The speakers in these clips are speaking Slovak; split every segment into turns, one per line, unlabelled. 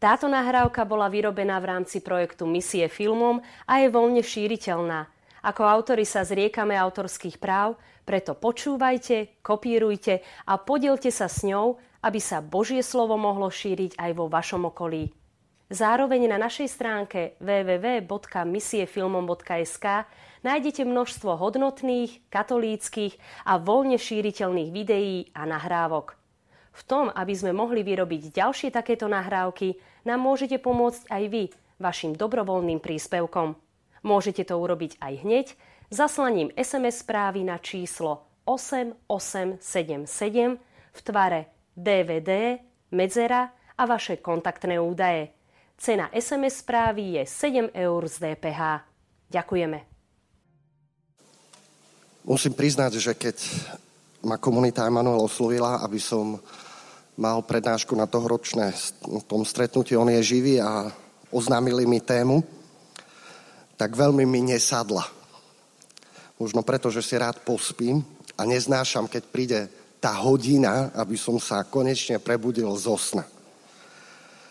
Táto nahrávka bola vyrobená v rámci projektu Misie filmom a je voľne šíriteľná. Ako autori sa zriekame autorských práv, preto počúvajte, kopírujte a podielte sa s ňou, aby sa Božie slovo mohlo šíriť aj vo vašom okolí. Zároveň na našej stránke www.misiefilmom.sk nájdete množstvo hodnotných, katolíckých a voľne šíriteľných videí a nahrávok. V tom, aby sme mohli vyrobiť ďalšie takéto nahrávky, nám môžete pomôcť aj vy vašim dobrovoľným príspevkom. Môžete to urobiť aj hneď zaslaním SMS správy na číslo 8877 v tvare DVD, medzera a vaše kontaktné údaje. Cena SMS správy je 7 eur z DPH. Ďakujeme.
Musím priznať, že keď ma komunita Emanuel oslovila, aby som mal prednášku na tohoročné tom stretnutí, on je živý a oznámili mi tému, tak veľmi mi nesadla. Možno preto, že si rád pospím a neznášam, keď príde tá hodina, aby som sa konečne prebudil zo sna.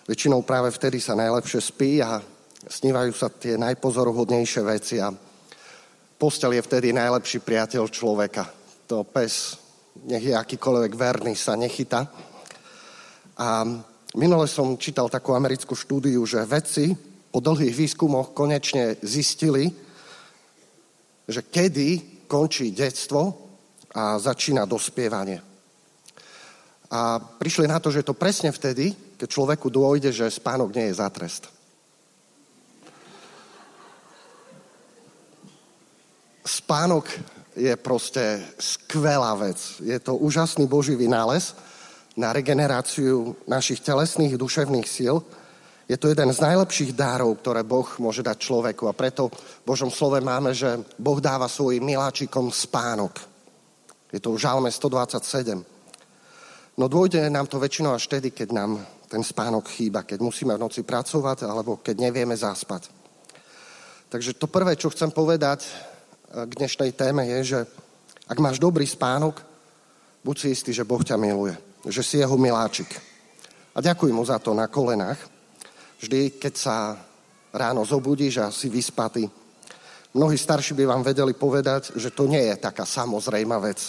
Väčšinou práve vtedy sa najlepšie spí a snívajú sa tie najpozoruhodnejšie veci a postel je vtedy najlepší priateľ človeka. To pes, nech je akýkoľvek verný, sa nechyta. A minule som čítal takú americkú štúdiu, že vedci po dlhých výskumoch konečne zistili, že kedy končí detstvo a začína dospievanie. A prišli na to, že je to presne vtedy, keď človeku dôjde, že spánok nie je za trest. Spánok je proste skvelá vec. Je to úžasný Boží vynález na regeneráciu našich telesných duševných síl. Je to jeden z najlepších dárov, ktoré Boh môže dať človeku. A preto v Božom slove máme, že Boh dáva svojim miláčikom spánok. Je to v žalme 127. No dôjde nám to väčšinou až vtedy, keď nám ten spánok chýba, keď musíme v noci pracovať alebo keď nevieme zaspať. Takže to prvé, čo chcem povedať eh, k dnešnej téme je, že ak máš dobrý spánok, buď si istý, že Boh ťa miluje, že si jeho miláčik. A ďakujem mu za to na kolenách. Vždy, keď sa ráno zobudíš a si vyspatý, mnohí starší by vám vedeli povedať, že to nie je taká samozrejma vec.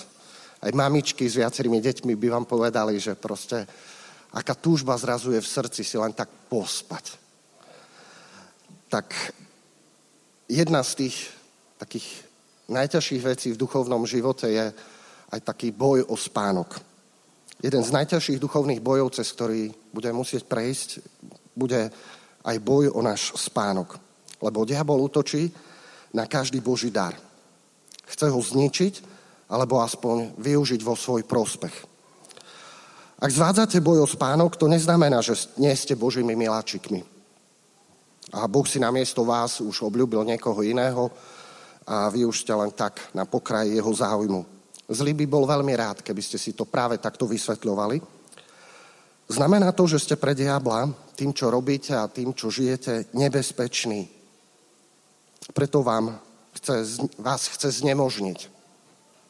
Aj mamičky s viacerými deťmi by vám povedali, že proste aká túžba zrazuje v srdci si len tak pospať. Tak jedna z tých takých najťažších vecí v duchovnom živote je aj taký boj o spánok. Jeden z najťažších duchovných bojov, cez ktorý budeme musieť prejsť, bude aj boj o náš spánok. Lebo diabol útočí na každý Boží dar. Chce ho zničiť, alebo aspoň využiť vo svoj prospech. Ak zvádzate boj o spánok, to neznamená, že nie ste Božími miláčikmi. A Boh si namiesto vás už obľúbil niekoho iného a vy už ste len tak na pokraji jeho záujmu. Zlý by bol veľmi rád, keby ste si to práve takto vysvetľovali. Znamená to, že ste pre diabla tým, čo robíte a tým, čo žijete, nebezpeční. Preto vám chce, vás chce znemožniť.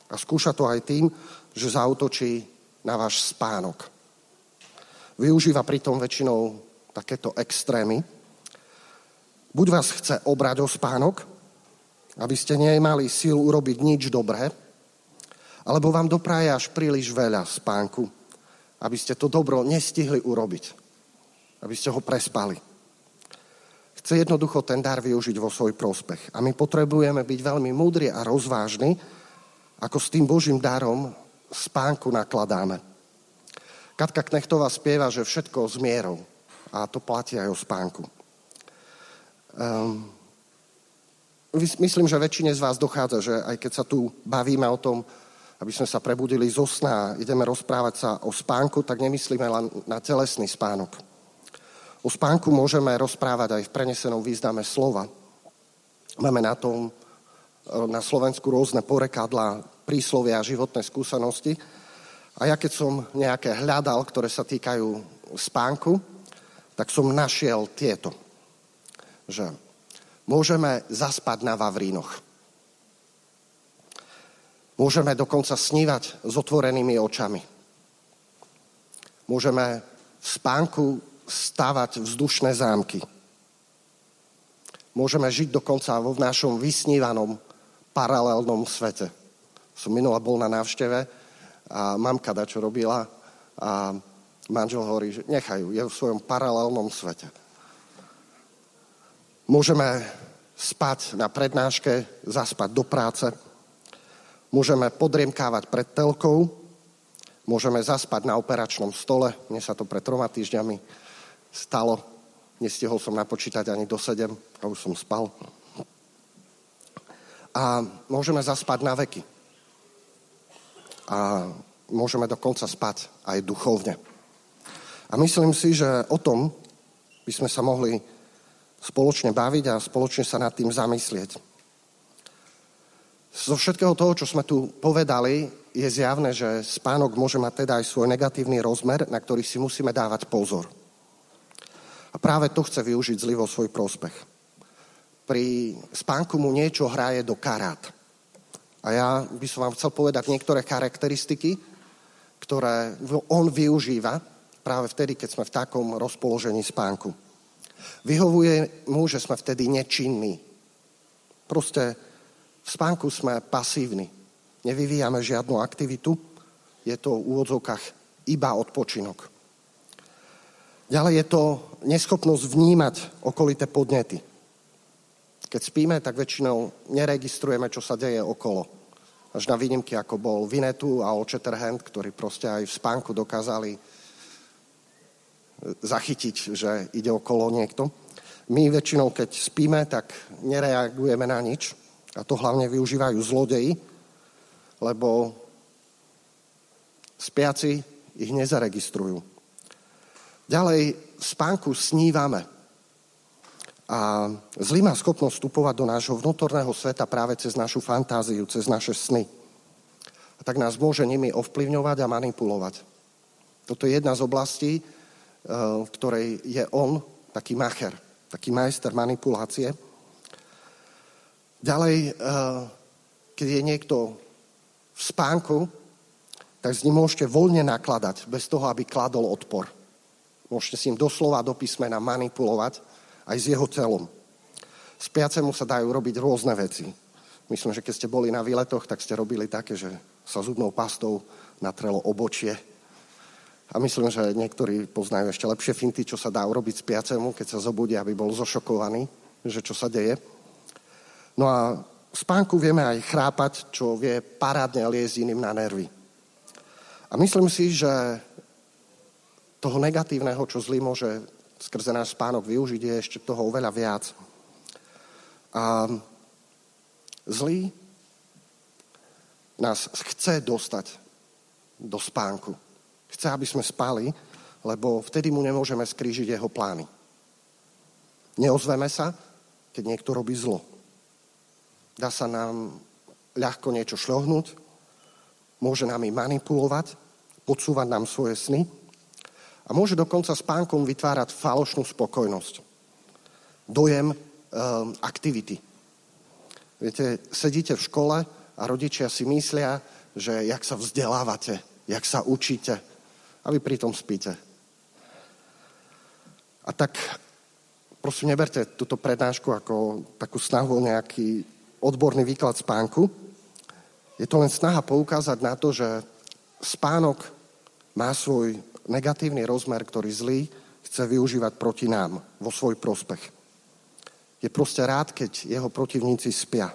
A skúša to aj tým, že zautočí na váš spánok. Využíva pritom väčšinou takéto extrémy. Buď vás chce obrať o spánok, aby ste nemali sílu urobiť nič dobré, alebo vám dopraje až príliš veľa spánku, aby ste to dobro nestihli urobiť, aby ste ho prespali. Chce jednoducho ten dar využiť vo svoj prospech. A my potrebujeme byť veľmi múdri a rozvážni, ako s tým Božím darom spánku nakladáme. Katka Knechtová spieva, že všetko s mierou. A to platí aj o spánku. Um, myslím, že väčšine z vás dochádza, že aj keď sa tu bavíme o tom, aby sme sa prebudili zo sna a ideme rozprávať sa o spánku, tak nemyslíme len na telesný spánok. O spánku môžeme rozprávať aj v prenesenom význame slova. Máme na tom na Slovensku rôzne porekadla, príslovia a životné skúsenosti. A ja keď som nejaké hľadal, ktoré sa týkajú spánku, tak som našiel tieto. Že môžeme zaspať na Vavrínoch. Môžeme dokonca snívať s otvorenými očami. Môžeme v spánku stavať vzdušné zámky. Môžeme žiť dokonca vo našom vysnívanom paralelnom svete. Som minula bol na návšteve a mamka čo robila a manžel hovorí, že nechajú, je v svojom paralelnom svete. Môžeme spať na prednáške, zaspať do práce, môžeme podriemkávať pred telkou, môžeme zaspať na operačnom stole, mne sa to pred troma týždňami stalo, nestihol som napočítať ani do sedem a už som spal. A môžeme zaspať na veky. A môžeme dokonca spať aj duchovne. A myslím si, že o tom by sme sa mohli spoločne baviť a spoločne sa nad tým zamyslieť. Zo všetkého toho, čo sme tu povedali, je zjavné, že spánok môže mať teda aj svoj negatívny rozmer, na ktorý si musíme dávať pozor. A práve to chce využiť zlivo svoj prospech. Pri spánku mu niečo hraje do karát. A ja by som vám chcel povedať niektoré charakteristiky, ktoré on využíva práve vtedy, keď sme v takom rozpoložení spánku. Vyhovuje mu, že sme vtedy nečinní. Proste v spánku sme pasívni. Nevyvíjame žiadnu aktivitu. Je to v úvodzovkách iba odpočinok. Ďalej je to neschopnosť vnímať okolité podnety. Keď spíme, tak väčšinou neregistrujeme, čo sa deje okolo. Až na výnimky, ako bol Vinetu a Očeterhand, ktorí proste aj v spánku dokázali zachytiť, že ide okolo niekto. My väčšinou, keď spíme, tak nereagujeme na nič. A to hlavne využívajú zlodeji, lebo spiaci ich nezaregistrujú. Ďalej spánku snívame. A zlý má schopnosť vstupovať do nášho vnútorného sveta práve cez našu fantáziu, cez naše sny. A tak nás môže nimi ovplyvňovať a manipulovať. Toto je jedna z oblastí, v ktorej je on taký macher, taký majster manipulácie. Ďalej, eh, keď je niekto v spánku, tak s ním môžete voľne nakladať, bez toho, aby kladol odpor. Môžete s ním doslova do písmena manipulovať aj s jeho telom. Spiacemu sa dajú robiť rôzne veci. Myslím, že keď ste boli na výletoch, tak ste robili také, že sa zubnou pastou natrelo obočie a myslím, že niektorí poznajú ešte lepšie finty, čo sa dá urobiť spiacemu, keď sa zobudí, aby bol zošokovaný, že čo sa deje. No a v spánku vieme aj chrápať, čo vie parádne liesť iným na nervy. A myslím si, že toho negatívneho, čo zlý môže skrze náš spánok využiť, je ešte toho oveľa viac. A zlý nás chce dostať do spánku. Chce, aby sme spali, lebo vtedy mu nemôžeme skrížiť jeho plány. Neozveme sa, keď niekto robí zlo. Dá sa nám ľahko niečo šľohnúť, môže nami manipulovať, podsúvať nám svoje sny a môže dokonca spánkom vytvárať falošnú spokojnosť. Dojem e, aktivity. Viete, sedíte v škole a rodičia si myslia, že jak sa vzdelávate, jak sa učíte, a vy pritom spíte. A tak prosím, neberte túto prednášku ako takú snahu o nejaký odborný výklad spánku. Je to len snaha poukázať na to, že spánok má svoj negatívny rozmer, ktorý zlý chce využívať proti nám vo svoj prospech. Je proste rád, keď jeho protivníci spia,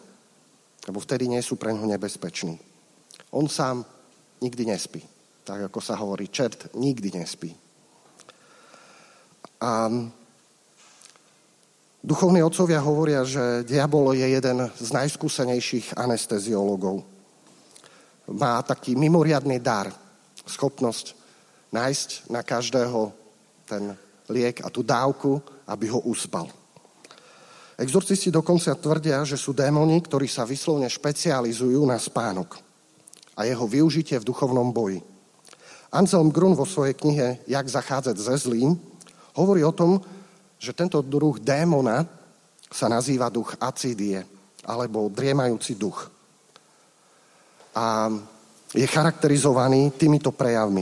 lebo vtedy nie sú pre ňo nebezpeční. On sám nikdy nespí tak ako sa hovorí, čert nikdy nespí. A duchovní otcovia hovoria, že diabol je jeden z najskúsenejších anesteziologov. Má taký mimoriadný dar, schopnosť nájsť na každého ten liek a tú dávku, aby ho uspal. Exorcisti dokonca tvrdia, že sú démoni, ktorí sa vyslovne špecializujú na spánok a jeho využitie v duchovnom boji. Anselm Grun vo svojej knihe Jak zachádzať ze zlým hovorí o tom, že tento druh démona sa nazýva duch acídie, alebo driemajúci duch. A je charakterizovaný týmito prejavmi.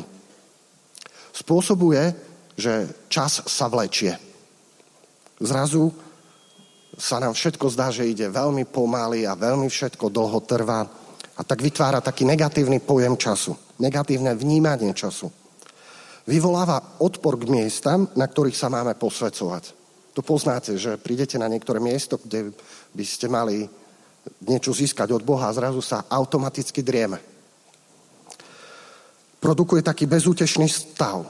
Spôsobuje, že čas sa vlečie. Zrazu sa nám všetko zdá, že ide veľmi pomaly a veľmi všetko dlho trvá a tak vytvára taký negatívny pojem času, negatívne vnímanie času. Vyvoláva odpor k miestam, na ktorých sa máme posvedcovať. To poznáte, že prídete na niektoré miesto, kde by ste mali niečo získať od Boha a zrazu sa automaticky drieme. Produkuje taký bezútešný stav.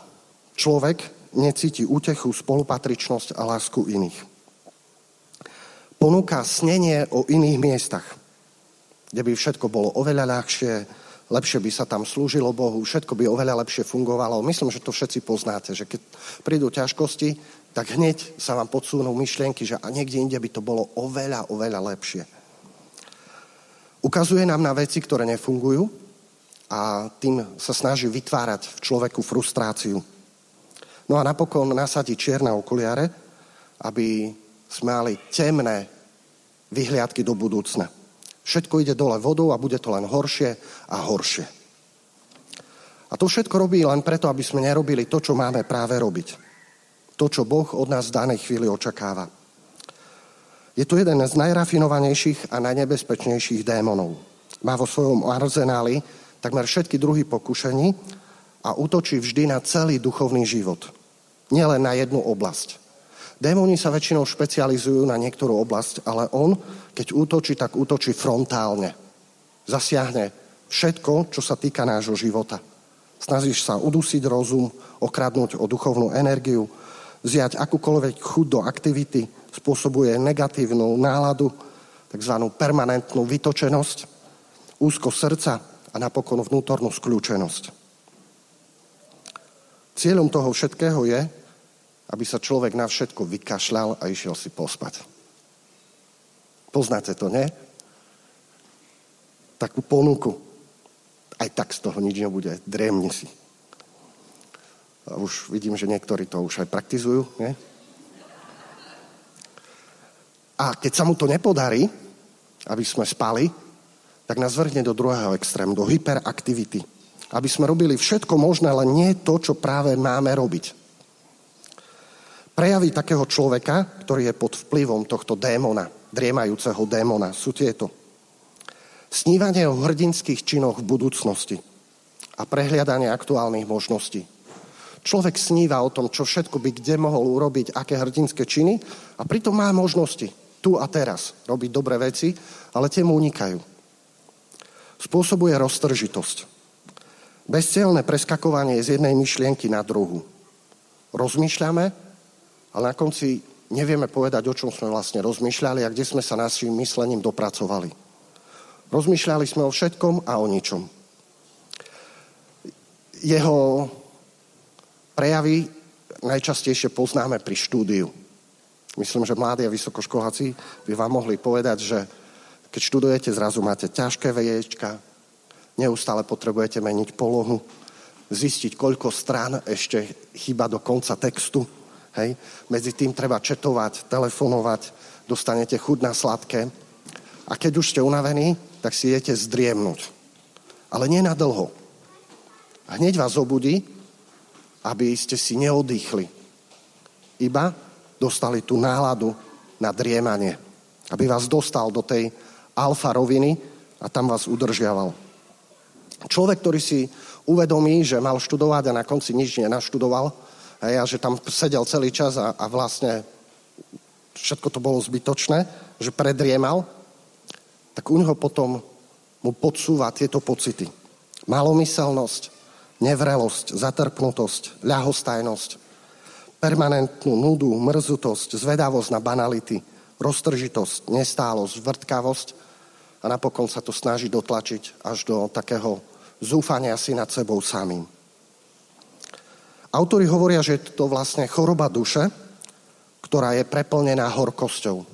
Človek necíti útechu, spolupatričnosť a lásku iných. Ponúka snenie o iných miestach, kde by všetko bolo oveľa ľahšie, lepšie by sa tam slúžilo Bohu, všetko by oveľa lepšie fungovalo. Myslím, že to všetci poznáte, že keď prídu ťažkosti, tak hneď sa vám podsúnú myšlienky, že a niekde inde by to bolo oveľa, oveľa lepšie. Ukazuje nám na veci, ktoré nefungujú a tým sa snaží vytvárať v človeku frustráciu. No a napokon nasadí čierne okuliare, aby sme mali temné vyhliadky do budúcna. Všetko ide dole vodou a bude to len horšie a horšie. A to všetko robí len preto, aby sme nerobili to, čo máme práve robiť to, čo Boh od nás v danej chvíli očakáva. Je to jeden z najrafinovanejších a najnebezpečnejších démonov. Má vo svojom arzenáli takmer všetky druhy pokušení a útočí vždy na celý duchovný život. Nielen na jednu oblasť. Démoni sa väčšinou špecializujú na niektorú oblasť, ale on, keď útočí, tak útočí frontálne. Zasiahne všetko, čo sa týka nášho života. Snažíš sa udusiť rozum, okradnúť o duchovnú energiu, vziať akúkoľvek chuť do aktivity, spôsobuje negatívnu náladu, tzv. permanentnú vytočenosť, úzko srdca a napokon vnútornú skľúčenosť. Cieľom toho všetkého je, aby sa človek na všetko vykašľal a išiel si pospať. Poznáte to, nie? Takú ponuku. Aj tak z toho nič nebude. Dremni si. A už vidím, že niektorí to už aj praktizujú. Nie? A keď sa mu to nepodarí, aby sme spali, tak nás vrhne do druhého extrému, do hyperaktivity. Aby sme robili všetko možné, ale nie to, čo práve máme robiť. Prejavy takého človeka, ktorý je pod vplyvom tohto démona, driemajúceho démona, sú tieto. Snívanie o hrdinských činoch v budúcnosti a prehliadanie aktuálnych možností. Človek sníva o tom, čo všetko by kde mohol urobiť, aké hrdinské činy a pritom má možnosti tu a teraz robiť dobré veci, ale tie mu unikajú. Spôsobuje roztržitosť. Bezcielné preskakovanie z jednej myšlienky na druhu. Rozmýšľame, ale na konci nevieme povedať, o čom sme vlastne rozmýšľali a kde sme sa našim myslením dopracovali. Rozmýšľali sme o všetkom a o ničom. Jeho Prejavy najčastejšie poznáme pri štúdiu. Myslím, že mladí a vysokoškoláci by vám mohli povedať, že keď študujete, zrazu máte ťažké veječka, neustále potrebujete meniť polohu, zistiť, koľko strán ešte chyba do konca textu. Hej. Medzi tým treba četovať, telefonovať, dostanete chuť na sladké. A keď už ste unavení, tak si idete zdriemnúť. Ale nie na dlho. Hneď vás obudí aby ste si neodýchli. Iba dostali tú náladu na driemanie. Aby vás dostal do tej alfa roviny a tam vás udržiaval. Človek, ktorý si uvedomí, že mal študovať a na konci nič nenaštudoval, hej, a že tam sedel celý čas a, a vlastne všetko to bolo zbytočné, že predriemal, tak u neho potom mu podsúva tieto pocity. Malomyselnosť, nevrelosť, zatrpnutosť, ľahostajnosť, permanentnú nudu, mrzutosť, zvedavosť na banality, roztržitosť, nestálosť, vrtkavosť a napokon sa to snaží dotlačiť až do takého zúfania si nad sebou samým. Autori hovoria, že je to vlastne choroba duše, ktorá je preplnená horkosťou.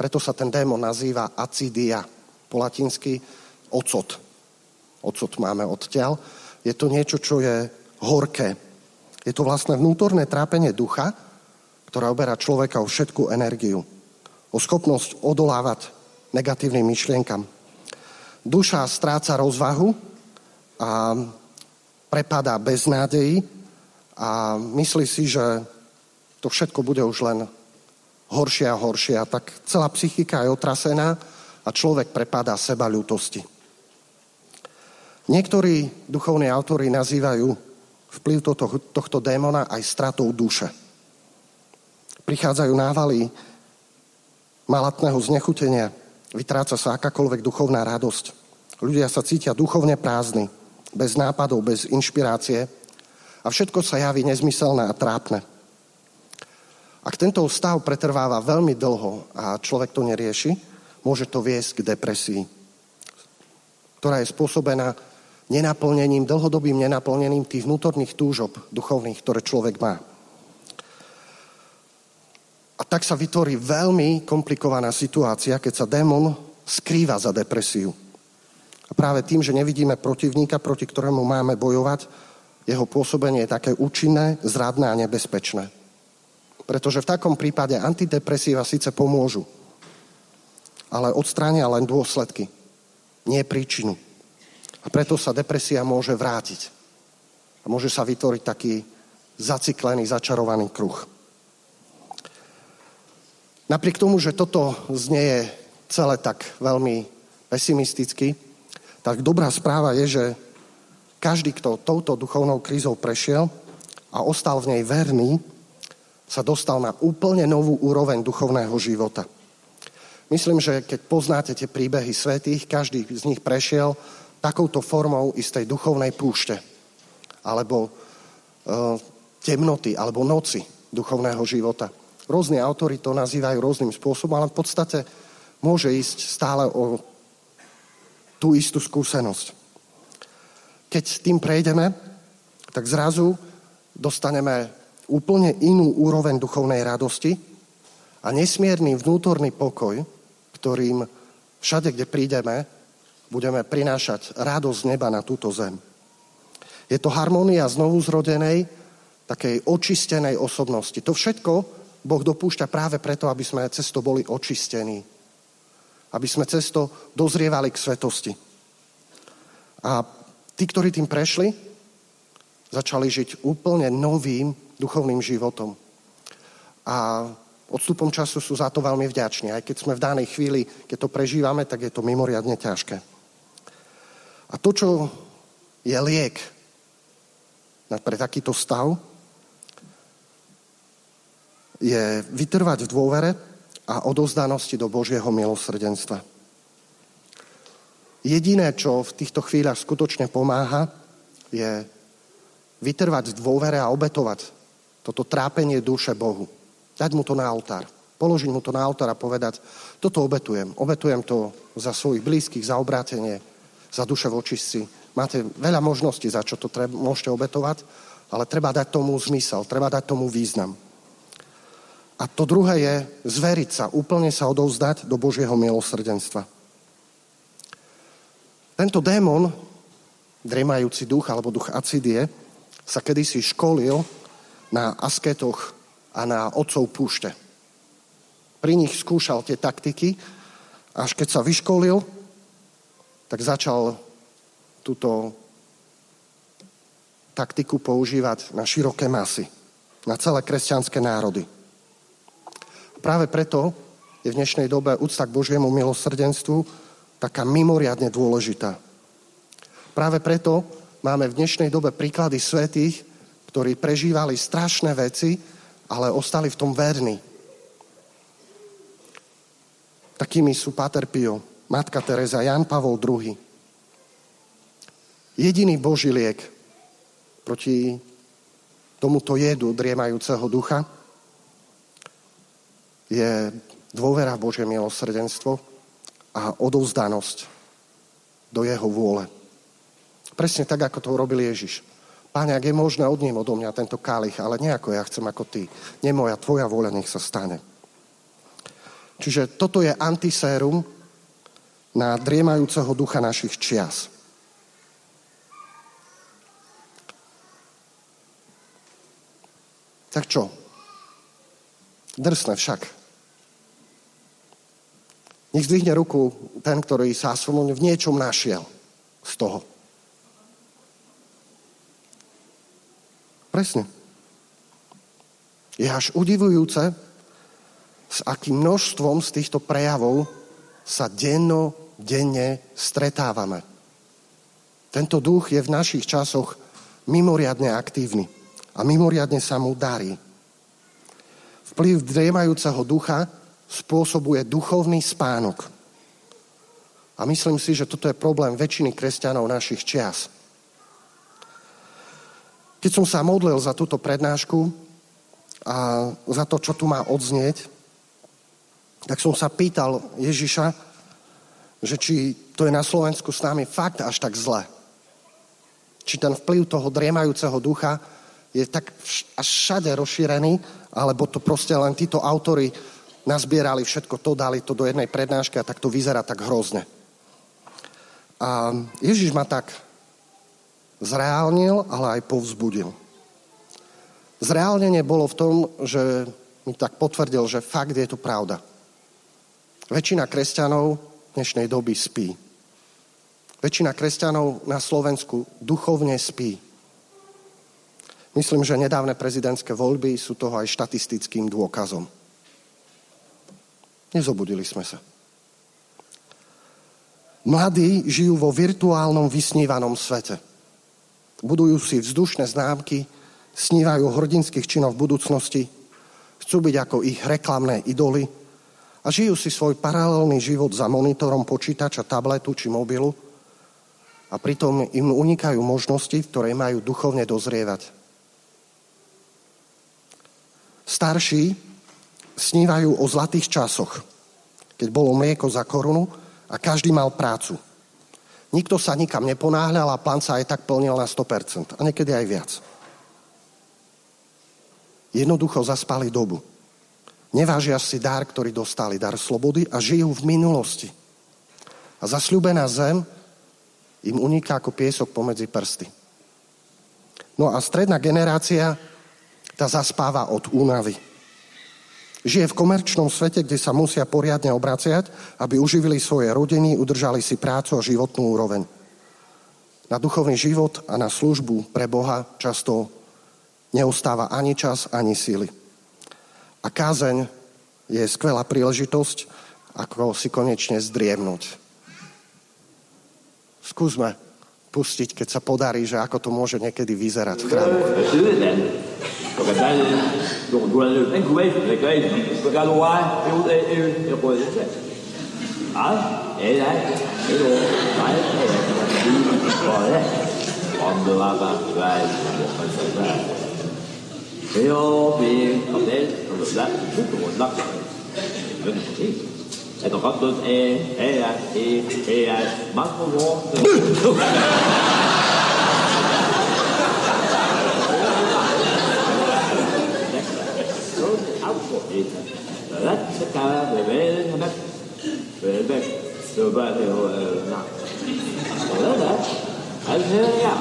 Preto sa ten démon nazýva acidia, po latinsky ocot. Ocot máme odtiaľ. Je to niečo, čo je horké. Je to vlastne vnútorné trápenie ducha, ktorá oberá človeka o všetkú energiu. O schopnosť odolávať negatívnym myšlienkam. Duša stráca rozvahu a prepadá bez nádeji a myslí si, že to všetko bude už len horšie a horšie. A tak celá psychika je otrasená a človek prepadá seba ľútosti. Niektorí duchovní autori nazývajú vplyv tohto, tohto démona aj stratou duše. Prichádzajú návaly malatného znechutenia, vytráca sa akákoľvek duchovná radosť. Ľudia sa cítia duchovne prázdni, bez nápadov, bez inšpirácie a všetko sa javí nezmyselné a trápne. Ak tento stav pretrváva veľmi dlho a človek to nerieši, môže to viesť k depresii, ktorá je spôsobená nenaplnením, dlhodobým nenaplnením tých vnútorných túžob duchovných, ktoré človek má. A tak sa vytvorí veľmi komplikovaná situácia, keď sa démon skrýva za depresiu. A práve tým, že nevidíme protivníka, proti ktorému máme bojovať, jeho pôsobenie je také účinné, zradné a nebezpečné. Pretože v takom prípade antidepresíva síce pomôžu, ale odstránia len dôsledky, nie príčinu. A preto sa depresia môže vrátiť. A môže sa vytvoriť taký zaciklený, začarovaný kruh. Napriek tomu, že toto znie celé tak veľmi pesimisticky, tak dobrá správa je, že každý, kto touto duchovnou krízou prešiel a ostal v nej verný, sa dostal na úplne novú úroveň duchovného života. Myslím, že keď poznáte tie príbehy svetých, každý z nich prešiel takouto formou istej duchovnej púšte alebo e, temnoty alebo noci duchovného života. Rôzni autori to nazývajú rôznym spôsobom, ale v podstate môže ísť stále o tú istú skúsenosť. Keď tým prejdeme, tak zrazu dostaneme úplne inú úroveň duchovnej radosti a nesmierný vnútorný pokoj, ktorým všade, kde prídeme, budeme prinášať radosť neba na túto zem. Je to harmónia znovu zrodenej, takej očistenej osobnosti. To všetko Boh dopúšťa práve preto, aby sme cesto boli očistení. Aby sme cesto dozrievali k svetosti. A tí, ktorí tým prešli, začali žiť úplne novým duchovným životom. A odstupom času sú za to veľmi vďační. Aj keď sme v danej chvíli, keď to prežívame, tak je to mimoriadne ťažké. A to, čo je liek pre takýto stav, je vytrvať v dôvere a odozdanosti do Božieho milosrdenstva. Jediné, čo v týchto chvíľach skutočne pomáha, je vytrvať v dôvere a obetovať toto trápenie duše Bohu. Dať mu to na altár. Položiť mu to na altár a povedať, toto obetujem. Obetujem to za svojich blízkych, za obrátenie, za duše v očistci. Máte veľa možností, za čo to treba, môžete obetovať, ale treba dať tomu zmysel, treba dať tomu význam. A to druhé je zveriť sa, úplne sa odovzdať do Božieho milosrdenstva. Tento démon, dremajúci duch alebo duch acidie, sa kedysi školil na asketoch a na otcov púšte. Pri nich skúšal tie taktiky, až keď sa vyškolil, tak začal túto taktiku používať na široké masy, na celé kresťanské národy. Práve preto je v dnešnej dobe úcta k Božiemu milosrdenstvu taká mimoriadne dôležitá. Práve preto máme v dnešnej dobe príklady svetých, ktorí prežívali strašné veci, ale ostali v tom verní. Takými sú Pater Pio, Matka Teresa, Jan Pavol II. Jediný Boží liek proti tomuto jedu driemajúceho ducha je dôvera v Božie milosrdenstvo a odovzdanosť do jeho vôle. Presne tak, ako to urobil Ježiš. Páne, ak je možné, odním odo mňa tento kálich, ale nie ako ja chcem, ako ty. Nie moja, tvoja vôľa nech sa stane. Čiže toto je antisérum na driemajúceho ducha našich čias. Tak čo? Drsne však. Nech zdvihne ruku ten, ktorý sa aspoň v niečom našiel z toho. Presne. Je až udivujúce, s akým množstvom z týchto prejavov sa denno, denne stretávame. Tento duch je v našich časoch mimoriadne aktívny a mimoriadne sa mu darí. Vplyv driemajúceho ducha spôsobuje duchovný spánok. A myslím si, že toto je problém väčšiny kresťanov našich čias. Keď som sa modlil za túto prednášku a za to, čo tu má odznieť, tak som sa pýtal Ježiša, že či to je na Slovensku s nami fakt až tak zle. Či ten vplyv toho driemajúceho ducha je tak až všade rozšírený, alebo to proste len títo autory nazbierali všetko to, dali to do jednej prednášky a tak to vyzerá tak hrozne. A Ježiš ma tak zreálnil, ale aj povzbudil. Zreálnenie bolo v tom, že mi tak potvrdil, že fakt je to pravda. Väčšina kresťanov dnešnej doby spí. Väčšina kresťanov na Slovensku duchovne spí. Myslím, že nedávne prezidentské voľby sú toho aj štatistickým dôkazom. Nezobudili sme sa. Mladí žijú vo virtuálnom vysnívanom svete. Budujú si vzdušné známky, snívajú hrdinských činoch v budúcnosti, chcú byť ako ich reklamné idoly a žijú si svoj paralelný život za monitorom počítača, tabletu či mobilu a pritom im unikajú možnosti, v ktorej majú duchovne dozrievať. Starší snívajú o zlatých časoch, keď bolo mlieko za korunu a každý mal prácu. Nikto sa nikam neponáhľal a plán sa aj tak plnil na 100%. A niekedy aj viac. Jednoducho zaspali dobu. Nevážia si dar, ktorý dostali, dar slobody a žijú v minulosti. A zasľúbená zem im uniká ako piesok pomedzi prsty. No a stredná generácia tá zaspáva od únavy. Žije v komerčnom svete, kde sa musia poriadne obraciať, aby uživili svoje rodiny, udržali si prácu a životnú úroveň. Na duchovný život a na službu pre Boha často neustáva ani čas, ani síly. A kázeň je skvelá príležitosť, ako si konečne zdriemnúť. Skúsme pustiť, keď sa podarí, že ako to môže niekedy vyzerať v chrámu. Yo, duele en cuello, de cuello, porque lo va, yo, yo, yo puedo decir. Ah, eh, đấy, cái đồ, đấy, rồi đấy, còn được ba ba, về, một phần sợi ra. Thế ô, vì, không thế, không được lắm, chút được một lắm, đừng có thế. Thế còn có tôi, ê, ê, ê, ê, ê, mắt không ngon, dit Rat se kavar level hamak Velbek Sobat eo na. Sobat Al her ya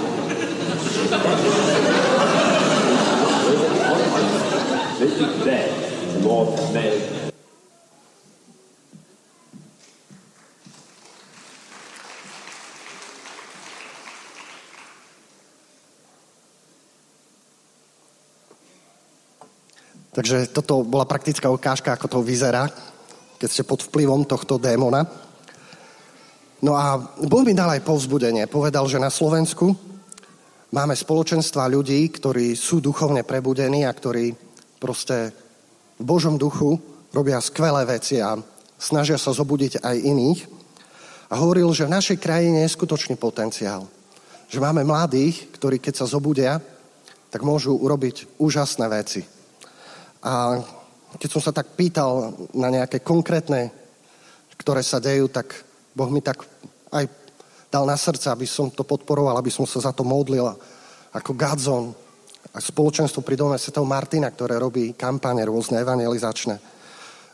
Velbek Velbek Velbek Velbek Takže toto bola praktická ukážka, ako to vyzerá, keď ste pod vplyvom tohto démona. No a Boh mi dal aj povzbudenie. Povedal, že na Slovensku máme spoločenstva ľudí, ktorí sú duchovne prebudení a ktorí proste v Božom duchu robia skvelé veci a snažia sa zobudiť aj iných. A hovoril, že v našej krajine je skutočný potenciál. Že máme mladých, ktorí keď sa zobudia, tak môžu urobiť úžasné veci. A keď som sa tak pýtal na nejaké konkrétne, ktoré sa dejú, tak Boh mi tak aj dal na srdce, aby som to podporoval, aby som sa za to modlil. Ako Gadzon a spoločenstvo pri dome Sv. Martina, ktoré robí kampane rôzne evangelizačné.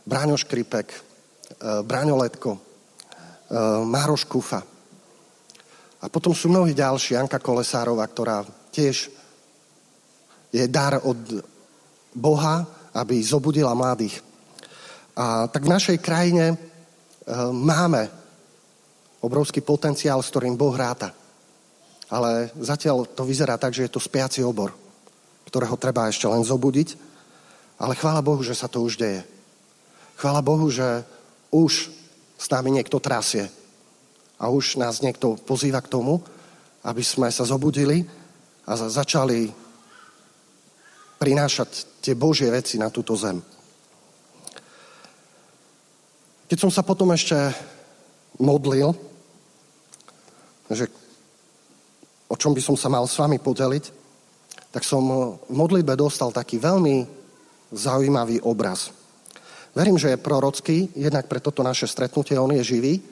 Bráňo Škripek, e, Bráňo e, Mároš Kufa. A potom sú mnohí ďalší, Janka Kolesárova, ktorá tiež je dar od Boha, aby zobudila mladých. A tak v našej krajine e, máme obrovský potenciál, s ktorým Boh ráta. Ale zatiaľ to vyzerá tak, že je to spiaci obor, ktorého treba ešte len zobudiť. Ale chvála Bohu, že sa to už deje. Chvála Bohu, že už s nami niekto trasie. A už nás niekto pozýva k tomu, aby sme sa zobudili a začali prinášať tie Božie veci na túto zem. Keď som sa potom ešte modlil, že o čom by som sa mal s vami podeliť, tak som v modlitbe dostal taký veľmi zaujímavý obraz. Verím, že je prorocký, jednak pre toto naše stretnutie, on je živý,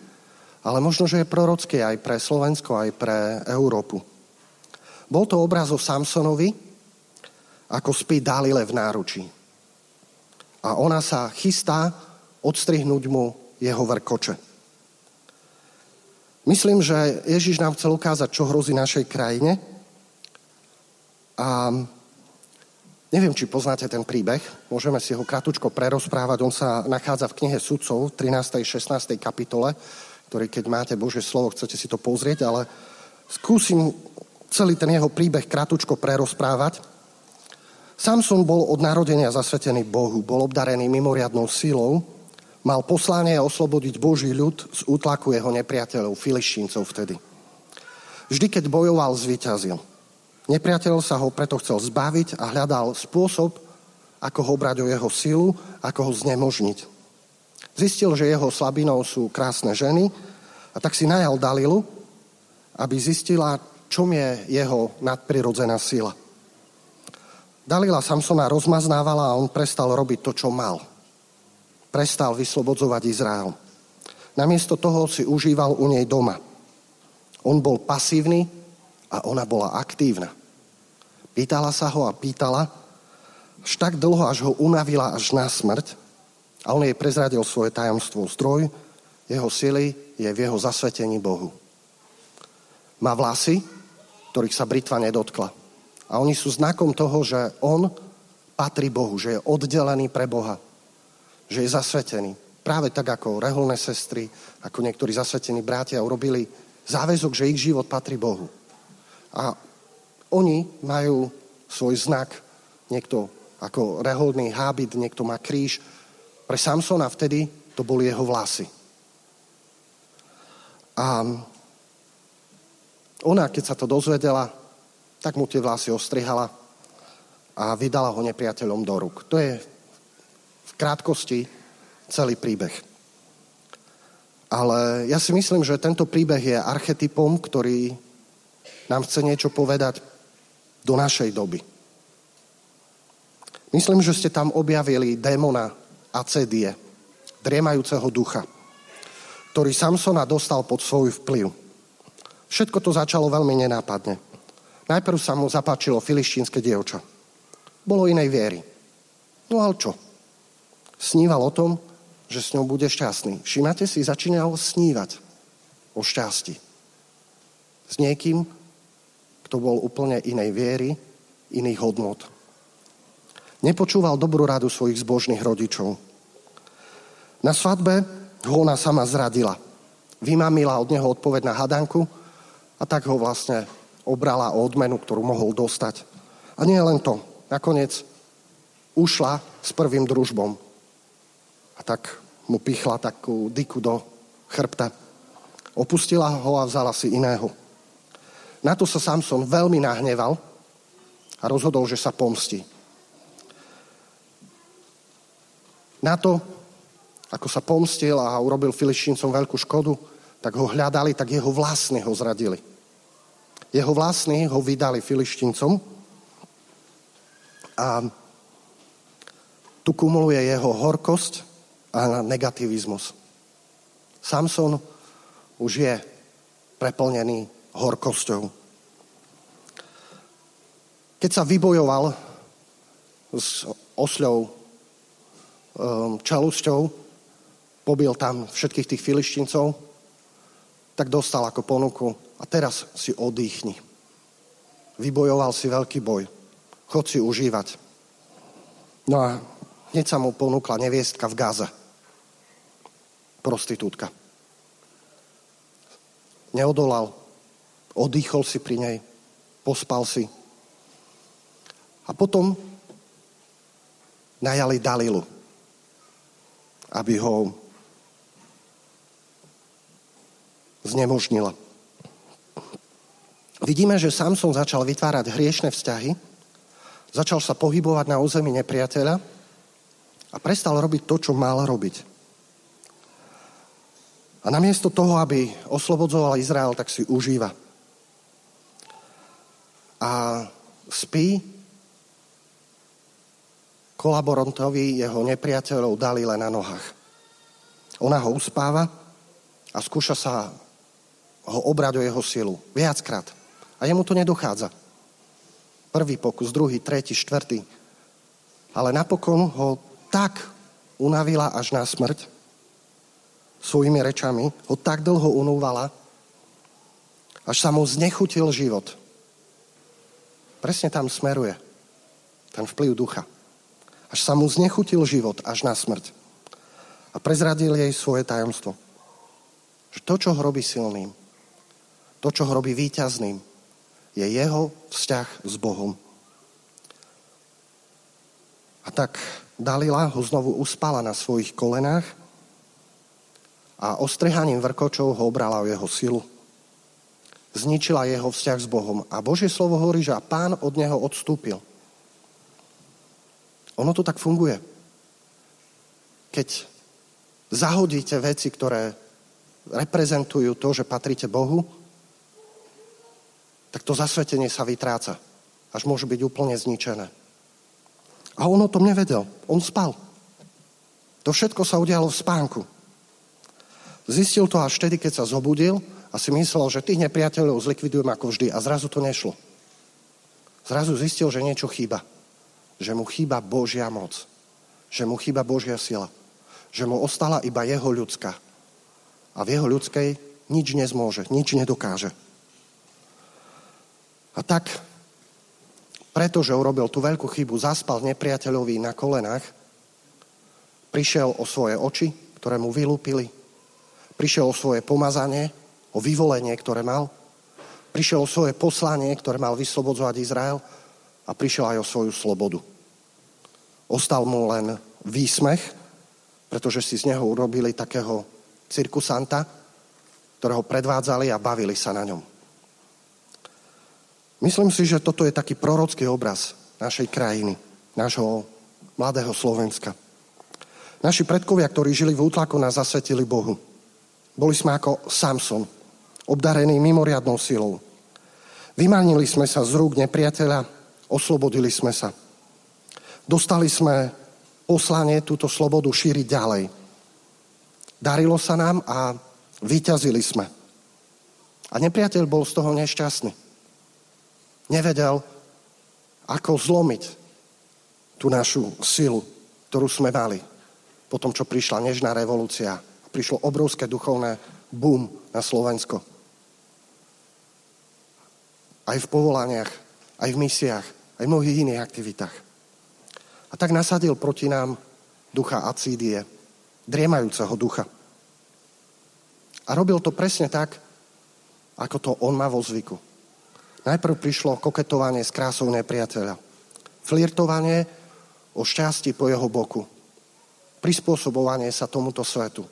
ale možno, že je prorocký aj pre Slovensko, aj pre Európu. Bol to obraz o Samsonovi, ako spí Dalile v náručí. A ona sa chystá odstrihnúť mu jeho vrkoče. Myslím, že Ježiš nám chcel ukázať, čo hrozí našej krajine. A neviem, či poznáte ten príbeh. Môžeme si ho kratučko prerozprávať. On sa nachádza v knihe Sudcov v 13. 16. kapitole, ktorý keď máte Božie slovo, chcete si to pozrieť, ale skúsim celý ten jeho príbeh kratučko prerozprávať. Samson bol od narodenia zasvetený Bohu, bol obdarený mimoriadnou silou, mal poslanie oslobodiť Boží ľud z útlaku jeho nepriateľov, filištíncov vtedy. Vždy, keď bojoval, zvíťazil. Nepriateľ sa ho preto chcel zbaviť a hľadal spôsob, ako ho brať o jeho silu, ako ho znemožniť. Zistil, že jeho slabinou sú krásne ženy a tak si najal Dalilu, aby zistila, čom je jeho nadprirodzená sila. Dalila Samsona rozmaznávala a on prestal robiť to, čo mal. Prestal vyslobodzovať Izrael. Namiesto toho si užíval u nej doma. On bol pasívny a ona bola aktívna. Pýtala sa ho a pýtala, až tak dlho, až ho unavila až na smrť, a on jej prezradil svoje tajomstvo. Zdroj jeho sily je v jeho zasvetení Bohu. Má vlasy, ktorých sa britva nedotkla. A oni sú znakom toho, že on patrí Bohu, že je oddelený pre Boha, že je zasvetený. Práve tak ako reholné sestry, ako niektorí zasvetení bratia urobili záväzok, že ich život patrí Bohu. A oni majú svoj znak, niekto ako reholný hábit, niekto má kríž, pre Samsona vtedy to boli jeho vlasy. A ona, keď sa to dozvedela, tak mu tie vlasy ostrihala a vydala ho nepriateľom do rúk. To je v krátkosti celý príbeh. Ale ja si myslím, že tento príbeh je archetypom, ktorý nám chce niečo povedať do našej doby. Myslím, že ste tam objavili démona acédie, driemajúceho ducha, ktorý Samsona dostal pod svoj vplyv. Všetko to začalo veľmi nenápadne. Najprv sa mu zapáčilo filištínske dievča. Bolo inej viery. No ale čo? Sníval o tom, že s ňou bude šťastný. Všimate si, začínal snívať o šťastí. S niekým, kto bol úplne inej viery, iných hodnot. Nepočúval dobrú radu svojich zbožných rodičov. Na svadbe ho ona sama zradila. Vymamila od neho odpoveď na hadanku a tak ho vlastne obrala o odmenu, ktorú mohol dostať. A nie len to. Nakoniec ušla s prvým družbom. A tak mu pichla takú dyku do chrbta. Opustila ho a vzala si iného. Na to sa Samson veľmi nahneval a rozhodol, že sa pomstí. Na to, ako sa pomstil a urobil Filištíncom veľkú škodu, tak ho hľadali, tak jeho vlastní ho zradili. Jeho vlastní ho vydali Filištíncom a tu kumuluje jeho horkosť a negativizmus. Samson už je preplnený horkosťou. Keď sa vybojoval s osľou Um, čalusťou, pobil tam všetkých tých filištíncov, tak dostal ako ponuku a teraz si oddychni. Vybojoval si veľký boj. Chod si užívať. No a hneď sa mu ponúkla neviestka v Gaze. Prostitútka. Neodolal. Oddychol si pri nej. Pospal si. A potom najali Dalilu, aby ho znemožnila. Vidíme, že Samson začal vytvárať hriešne vzťahy, začal sa pohybovať na území nepriateľa a prestal robiť to, čo mal robiť. A namiesto toho, aby oslobodzoval Izrael, tak si užíva. A spí kolaborantovi jeho nepriateľov Dalile na nohách. Ona ho uspáva a skúša sa ho obrať o jeho silu. Viackrát. A jemu to nedochádza. Prvý pokus, druhý, tretí, štvrtý. Ale napokon ho tak unavila až na smrť, svojimi rečami, ho tak dlho unúvala, až sa mu znechutil život. Presne tam smeruje ten vplyv ducha. Až sa mu znechutil život až na smrť. A prezradil jej svoje tajomstvo. Že to, čo ho robí silným, to, čo ho robí víťazným, je jeho vzťah s Bohom. A tak Dalila ho znovu uspala na svojich kolenách a ostrehaním vrkočov ho obrala o jeho silu. Zničila jeho vzťah s Bohom. A Božie slovo hovorí, že pán od neho odstúpil. Ono to tak funguje. Keď zahodíte veci, ktoré reprezentujú to, že patríte Bohu, tak to zasvetenie sa vytráca. Až môže byť úplne zničené. A on o tom nevedel. On spal. To všetko sa udialo v spánku. Zistil to až vtedy, keď sa zobudil a si myslel, že tých nepriateľov zlikvidujem ako vždy a zrazu to nešlo. Zrazu zistil, že niečo chýba. Že mu chýba Božia moc. Že mu chýba Božia sila. Že mu ostala iba jeho ľudská. A v jeho ľudskej nič nezmôže, nič nedokáže. A tak, pretože urobil tú veľkú chybu, zaspal nepriateľovi na kolenách, prišiel o svoje oči, ktoré mu vylúpili, Prišiel o svoje pomazanie, o vyvolenie, ktoré mal. Prišiel o svoje poslanie, ktoré mal vyslobodzovať Izrael a prišiel aj o svoju slobodu. Ostal mu len výsmech, pretože si z neho urobili takého cirkusanta, ktorého predvádzali a bavili sa na ňom. Myslím si, že toto je taký prorocký obraz našej krajiny, nášho mladého Slovenska. Naši predkovia, ktorí žili v útlaku, nás zasvetili Bohu. Boli sme ako Samson, obdarený mimoriadnou silou. Vymanili sme sa z rúk nepriateľa, oslobodili sme sa. Dostali sme poslanie túto slobodu šíriť ďalej. Darilo sa nám a vyťazili sme. A nepriateľ bol z toho nešťastný. Nevedel, ako zlomiť tú našu silu, ktorú sme mali po tom, čo prišla nežná revolúcia prišlo obrovské duchovné boom na Slovensko. Aj v povolaniach, aj v misiách, aj v mnohých iných aktivitách. A tak nasadil proti nám ducha acídie, driemajúceho ducha. A robil to presne tak, ako to on má vo zvyku. Najprv prišlo koketovanie s krásou nepriateľa. Flirtovanie o šťastí po jeho boku. Prispôsobovanie sa tomuto svetu.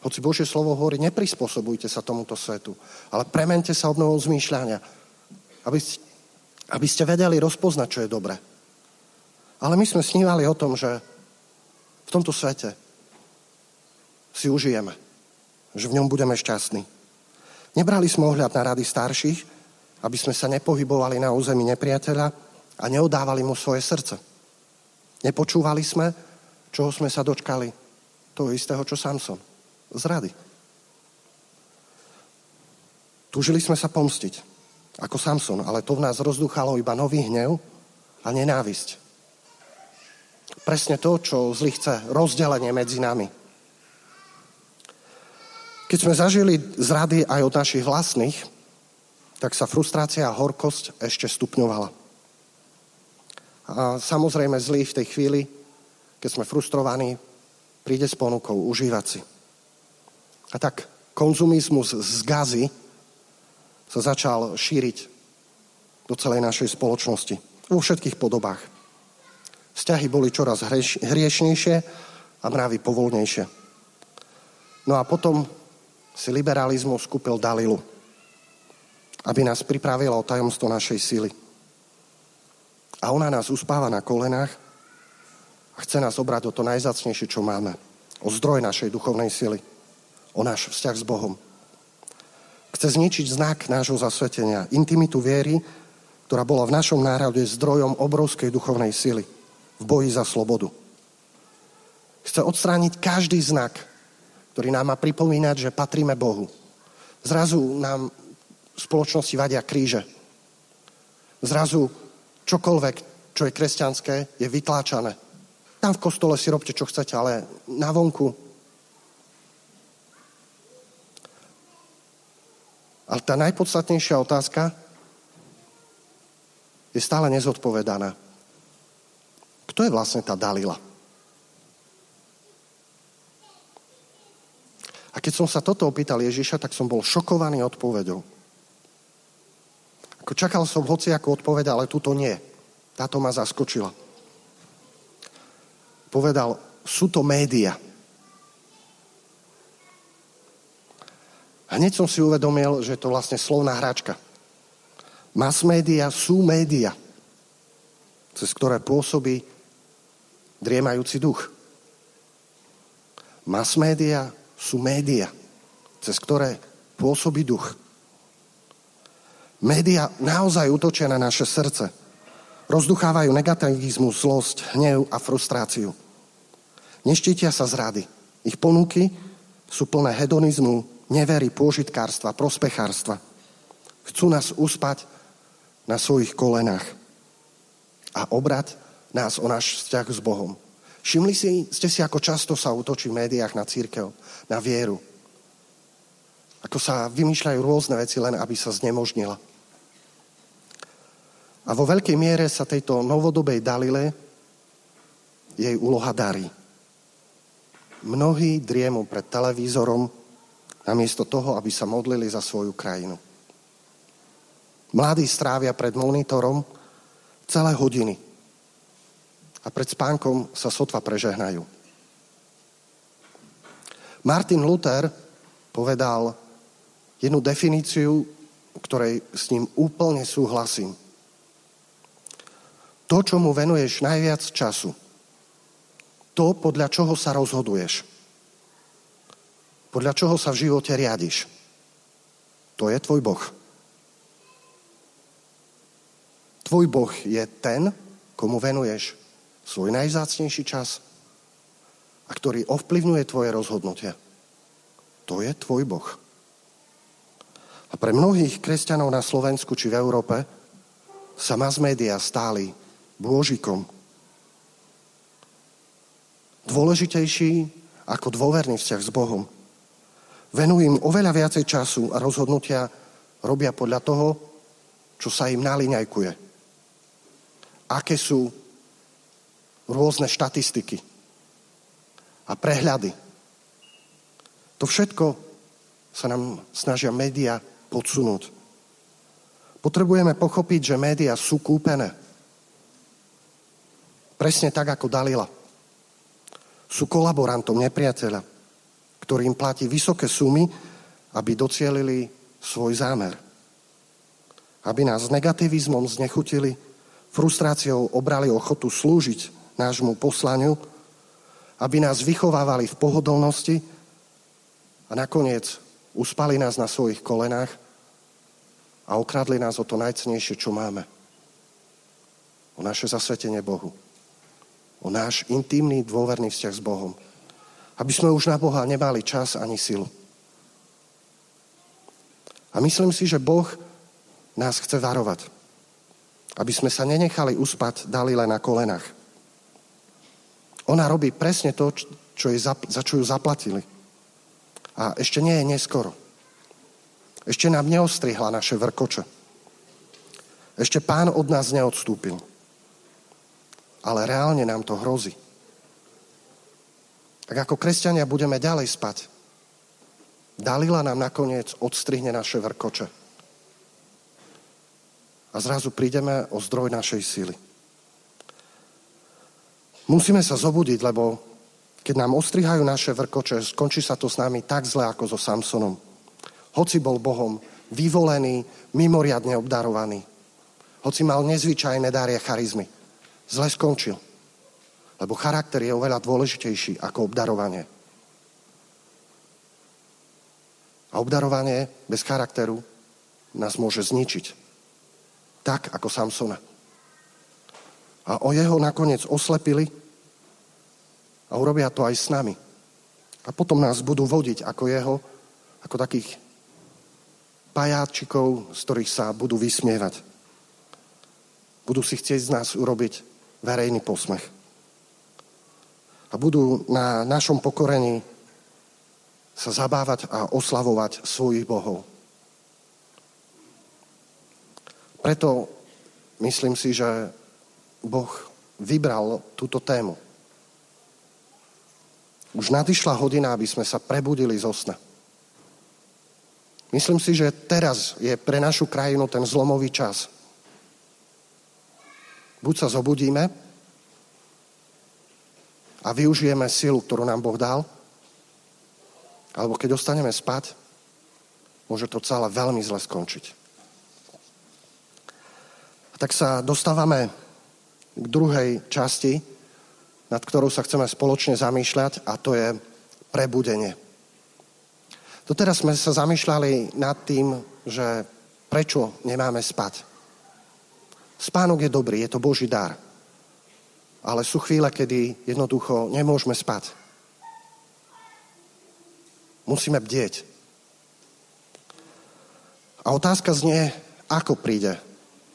Hoci Božie slovo hovorí, neprispôsobujte sa tomuto svetu, ale premente sa obnovou zmýšľania, aby, aby ste vedeli rozpoznať, čo je dobré. Ale my sme snívali o tom, že v tomto svete si užijeme, že v ňom budeme šťastní. Nebrali sme ohľad na rady starších, aby sme sa nepohybovali na území nepriateľa a neodávali mu svoje srdce. Nepočúvali sme, čoho sme sa dočkali, toho istého, čo Samson z rady. Túžili sme sa pomstiť, ako Samson, ale to v nás rozduchalo iba nový hnev a nenávisť. Presne to, čo zli chce, rozdelenie medzi nami. Keď sme zažili zrady aj od našich vlastných, tak sa frustrácia a horkosť ešte stupňovala. A samozrejme zlý v tej chvíli, keď sme frustrovaní, príde s ponukou užívať si. A tak konzumizmus z gazy sa začal šíriť do celej našej spoločnosti. Vo všetkých podobách. Vzťahy boli čoraz hriešnejšie a mravy povolnejšie. No a potom si liberalizmus kúpil Dalilu, aby nás pripravila o tajomstvo našej síly. A ona nás uspáva na kolenách a chce nás obrať o to najzacnejšie, čo máme. O zdroj našej duchovnej sily. O náš vzťah s Bohom. Chce zničiť znak nášho zasvetenia, intimitu viery, ktorá bola v našom národe zdrojom obrovskej duchovnej sily v boji za slobodu. Chce odstrániť každý znak, ktorý nám má pripomínať, že patríme Bohu. Zrazu nám spoločnosti vadia kríže. Zrazu čokoľvek, čo je kresťanské, je vytláčané. Tam v kostole si robte, čo chcete, ale na vonku. Ale tá najpodstatnejšia otázka je stále nezodpovedaná. Kto je vlastne tá Dalila? A keď som sa toto opýtal Ježiša, tak som bol šokovaný odpovedou. Ako čakal som hoci ako odpoveď, ale túto nie. Táto ma zaskočila. Povedal, sú to média. Hneď som si uvedomil, že je to vlastne slovná hračka. Mass média sú média, cez ktoré pôsobí driemajúci duch. Mass média sú média, cez ktoré pôsobí duch. Média naozaj útočia na naše srdce. Rozduchávajú negativizmus, zlosť, hnev a frustráciu. Neštítia sa z rady. Ich ponuky sú plné hedonizmu, nevery, pôžitkárstva, prospechárstva. Chcú nás uspať na svojich kolenách a obrať nás o náš vzťah s Bohom. Všimli si, ste si, ako často sa útočí v médiách na církev, na vieru. Ako sa vymýšľajú rôzne veci, len aby sa znemožnila. A vo veľkej miere sa tejto novodobej Dalile jej úloha darí. Mnohí driemu pred televízorom namiesto toho, aby sa modlili za svoju krajinu. Mladí strávia pred monitorom celé hodiny a pred spánkom sa sotva prežehnajú. Martin Luther povedal jednu definíciu, ktorej s ním úplne súhlasím. To, čo venuješ najviac času, to, podľa čoho sa rozhoduješ, podľa čoho sa v živote riadiš, to je tvoj Boh. Tvoj Boh je ten, komu venuješ svoj najzácnejší čas a ktorý ovplyvňuje tvoje rozhodnutia. To je tvoj Boh. A pre mnohých kresťanov na Slovensku či v Európe sa mass media stáli bôžikom. Dôležitejší ako dôverný vzťah s Bohom. Venujú oveľa viacej času a rozhodnutia robia podľa toho, čo sa im naliňajkuje. Aké sú rôzne štatistiky a prehľady. To všetko sa nám snažia médiá podsunúť. Potrebujeme pochopiť, že médiá sú kúpené. Presne tak, ako Dalila. Sú kolaborantom nepriateľa, ktorý im platí vysoké sumy, aby docielili svoj zámer. Aby nás negativizmom znechutili, frustráciou obrali ochotu slúžiť nášmu poslaniu, aby nás vychovávali v pohodlnosti a nakoniec uspali nás na svojich kolenách a okradli nás o to najcenejšie, čo máme. O naše zasvetenie Bohu. O náš intimný, dôverný vzťah s Bohom. Aby sme už na Boha nemali čas ani silu. A myslím si, že Boh nás chce varovať. Aby sme sa nenechali uspať Dalile na kolenách ona robí presne to, čo je za, za čo ju zaplatili. A ešte nie je neskoro. Ešte nám neostrihla naše vrkoče. Ešte pán od nás neodstúpil. Ale reálne nám to hrozí. Ak ako kresťania budeme ďalej spať, Dalila nám nakoniec odstrihne naše vrkoče. A zrazu prídeme o zdroj našej síly. Musíme sa zobudiť, lebo keď nám ostrihajú naše vrkoče, skončí sa to s nami tak zle ako so Samsonom. Hoci bol Bohom vyvolený, mimoriadne obdarovaný. Hoci mal nezvyčajné dárie charizmy. Zle skončil. Lebo charakter je oveľa dôležitejší ako obdarovanie. A obdarovanie bez charakteru nás môže zničiť. Tak ako Samsona. A o jeho nakoniec oslepili a urobia to aj s nami. A potom nás budú vodiť ako jeho, ako takých pajáčikov, z ktorých sa budú vysmievať. Budú si chcieť z nás urobiť verejný posmech. A budú na našom pokorení sa zabávať a oslavovať svojich bohov. Preto myslím si, že Boh vybral túto tému. Už nadišla hodina, aby sme sa prebudili zo sna. Myslím si, že teraz je pre našu krajinu ten zlomový čas. Buď sa zobudíme a využijeme silu, ktorú nám Boh dal, alebo keď ostaneme spať, môže to celé veľmi zle skončiť. A tak sa dostávame k druhej časti, nad ktorou sa chceme spoločne zamýšľať a to je prebudenie. Doteraz sme sa zamýšľali nad tým, že prečo nemáme spať. Spánok je dobrý, je to Boží dar. Ale sú chvíle, kedy jednoducho nemôžeme spať. Musíme bdieť. A otázka znie, ako príde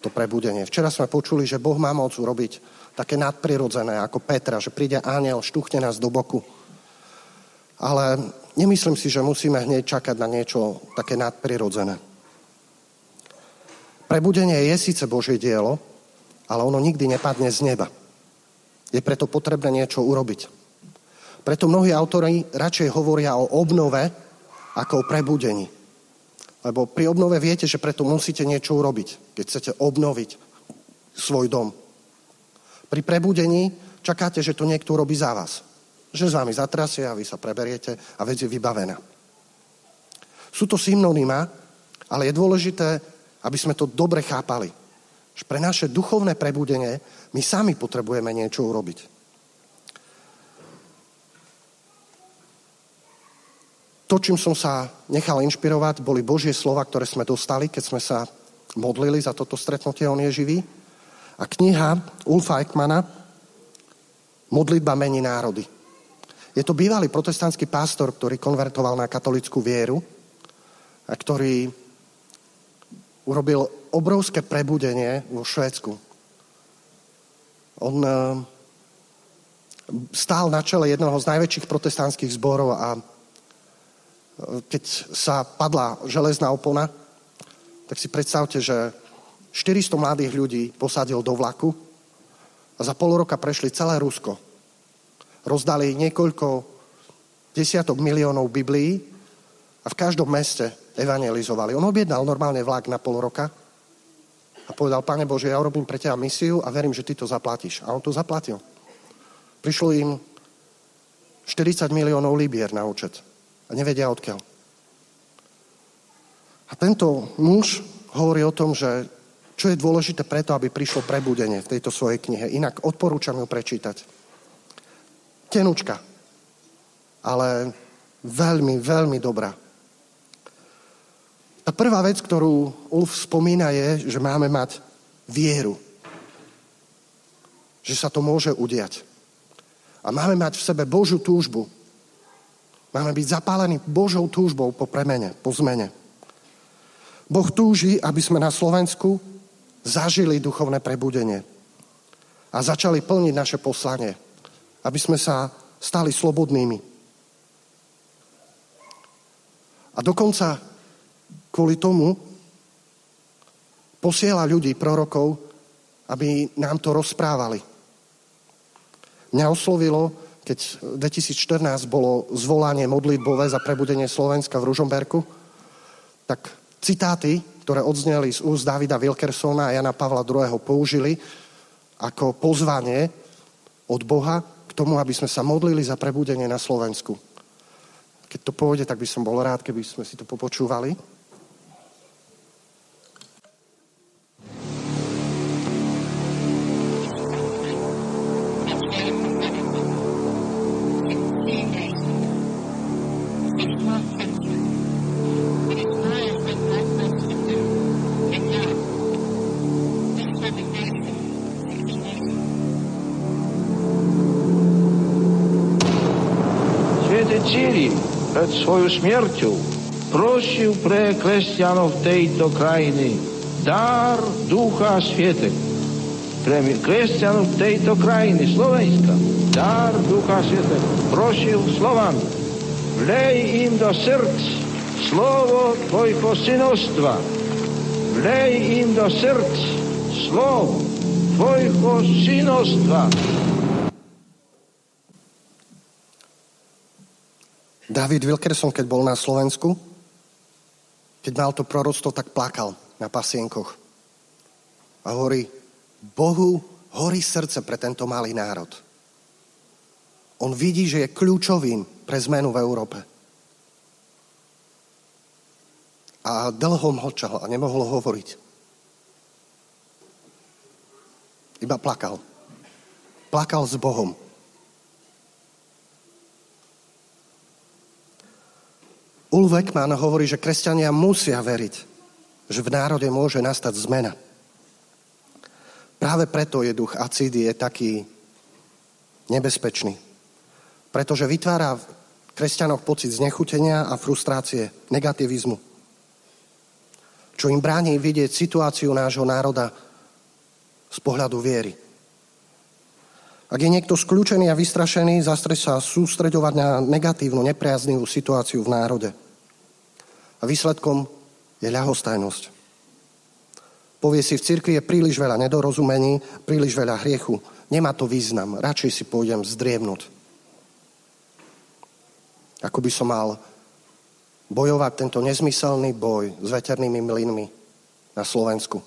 to prebudenie. Včera sme počuli, že Boh má moc urobiť také nadprirodzené ako Petra, že príde aniel, štuchne nás do boku. Ale nemyslím si, že musíme hneď čakať na niečo také nadprirodzené. Prebudenie je síce Božie dielo, ale ono nikdy nepadne z neba. Je preto potrebné niečo urobiť. Preto mnohí autori radšej hovoria o obnove ako o prebudení. Lebo pri obnove viete, že preto musíte niečo urobiť, keď chcete obnoviť svoj dom. Pri prebudení čakáte, že to niekto urobí za vás. Že s vami zatrasie a vy sa preberiete a vec je vybavená. Sú to synonymá, ale je dôležité, aby sme to dobre chápali. Že pre naše duchovné prebudenie my sami potrebujeme niečo urobiť. to, čím som sa nechal inšpirovať, boli Božie slova, ktoré sme dostali, keď sme sa modlili za toto stretnutie, on je živý. A kniha Ulfa Ekmana Modlitba mení národy. Je to bývalý protestantský pastor, ktorý konvertoval na katolickú vieru a ktorý urobil obrovské prebudenie vo Švédsku. On eh, stál na čele jednoho z najväčších protestantských zborov a keď sa padla železná opona, tak si predstavte, že 400 mladých ľudí posadil do vlaku a za pol roka prešli celé Rusko. Rozdali niekoľko desiatok miliónov Biblií a v každom meste evangelizovali. On objednal normálne vlak na pol roka a povedal, Pane Bože, ja urobím pre teba misiu a verím, že ty to zaplatíš. A on to zaplatil. Prišlo im 40 miliónov libier na účet a nevedia odkiaľ. A tento muž hovorí o tom, že čo je dôležité preto, aby prišlo prebudenie v tejto svojej knihe. Inak odporúčam ju prečítať. Tenučka, ale veľmi, veľmi dobrá. Tá prvá vec, ktorú Ulf spomína, je, že máme mať vieru. Že sa to môže udiať. A máme mať v sebe Božú túžbu, Máme byť zapálení Božou túžbou po premene, po zmene. Boh túži, aby sme na Slovensku zažili duchovné prebudenie a začali plniť naše poslanie, aby sme sa stali slobodnými. A dokonca kvôli tomu posiela ľudí, prorokov, aby nám to rozprávali. Mňa oslovilo keď v 2014 bolo zvolanie modlitbové za prebudenie Slovenska v Ružomberku, tak citáty, ktoré odzneli z úst Davida Wilkersona a Jana Pavla II. použili ako pozvanie od Boha k tomu, aby sme sa modlili za prebudenie na Slovensku. Keď to pôjde, tak by som bol rád, keby sme si to popočúvali.
Pred svojou smrťou prosil pre kresťanov tejto krajiny dar Ducha Sviete. Pre kresťanov tejto krajiny, Slovenska, dar Ducha Sviete. Prosil slovami, vlej im do srdc slovo Tvojho synostva. Vlej im do srdc slovo Tvojho synostva.
David Wilkerson, keď bol na Slovensku, keď mal to proroctvo, tak plakal na pasienkoch. A hovorí, Bohu horí srdce pre tento malý národ. On vidí, že je kľúčovým pre zmenu v Európe. A dlho mlčal a nemohol hovoriť. Iba plakal. Plakal s Bohom. Ulf Ekman hovorí, že kresťania musia veriť, že v národe môže nastať zmena. Práve preto je duch acídy je taký nebezpečný. Pretože vytvára v kresťanoch pocit znechutenia a frustrácie, negativizmu. Čo im bráni vidieť situáciu nášho národa z pohľadu viery. Ak je niekto skľúčený a vystrašený, zastre sa sústreďovať na negatívnu, nepriaznivú situáciu v národe. A výsledkom je ľahostajnosť. Povie si, v cirkvi je príliš veľa nedorozumení, príliš veľa hriechu. Nemá to význam. Radšej si pôjdem zdriemnúť. Ako by som mal bojovať tento nezmyselný boj s veternými mlynmi na Slovensku.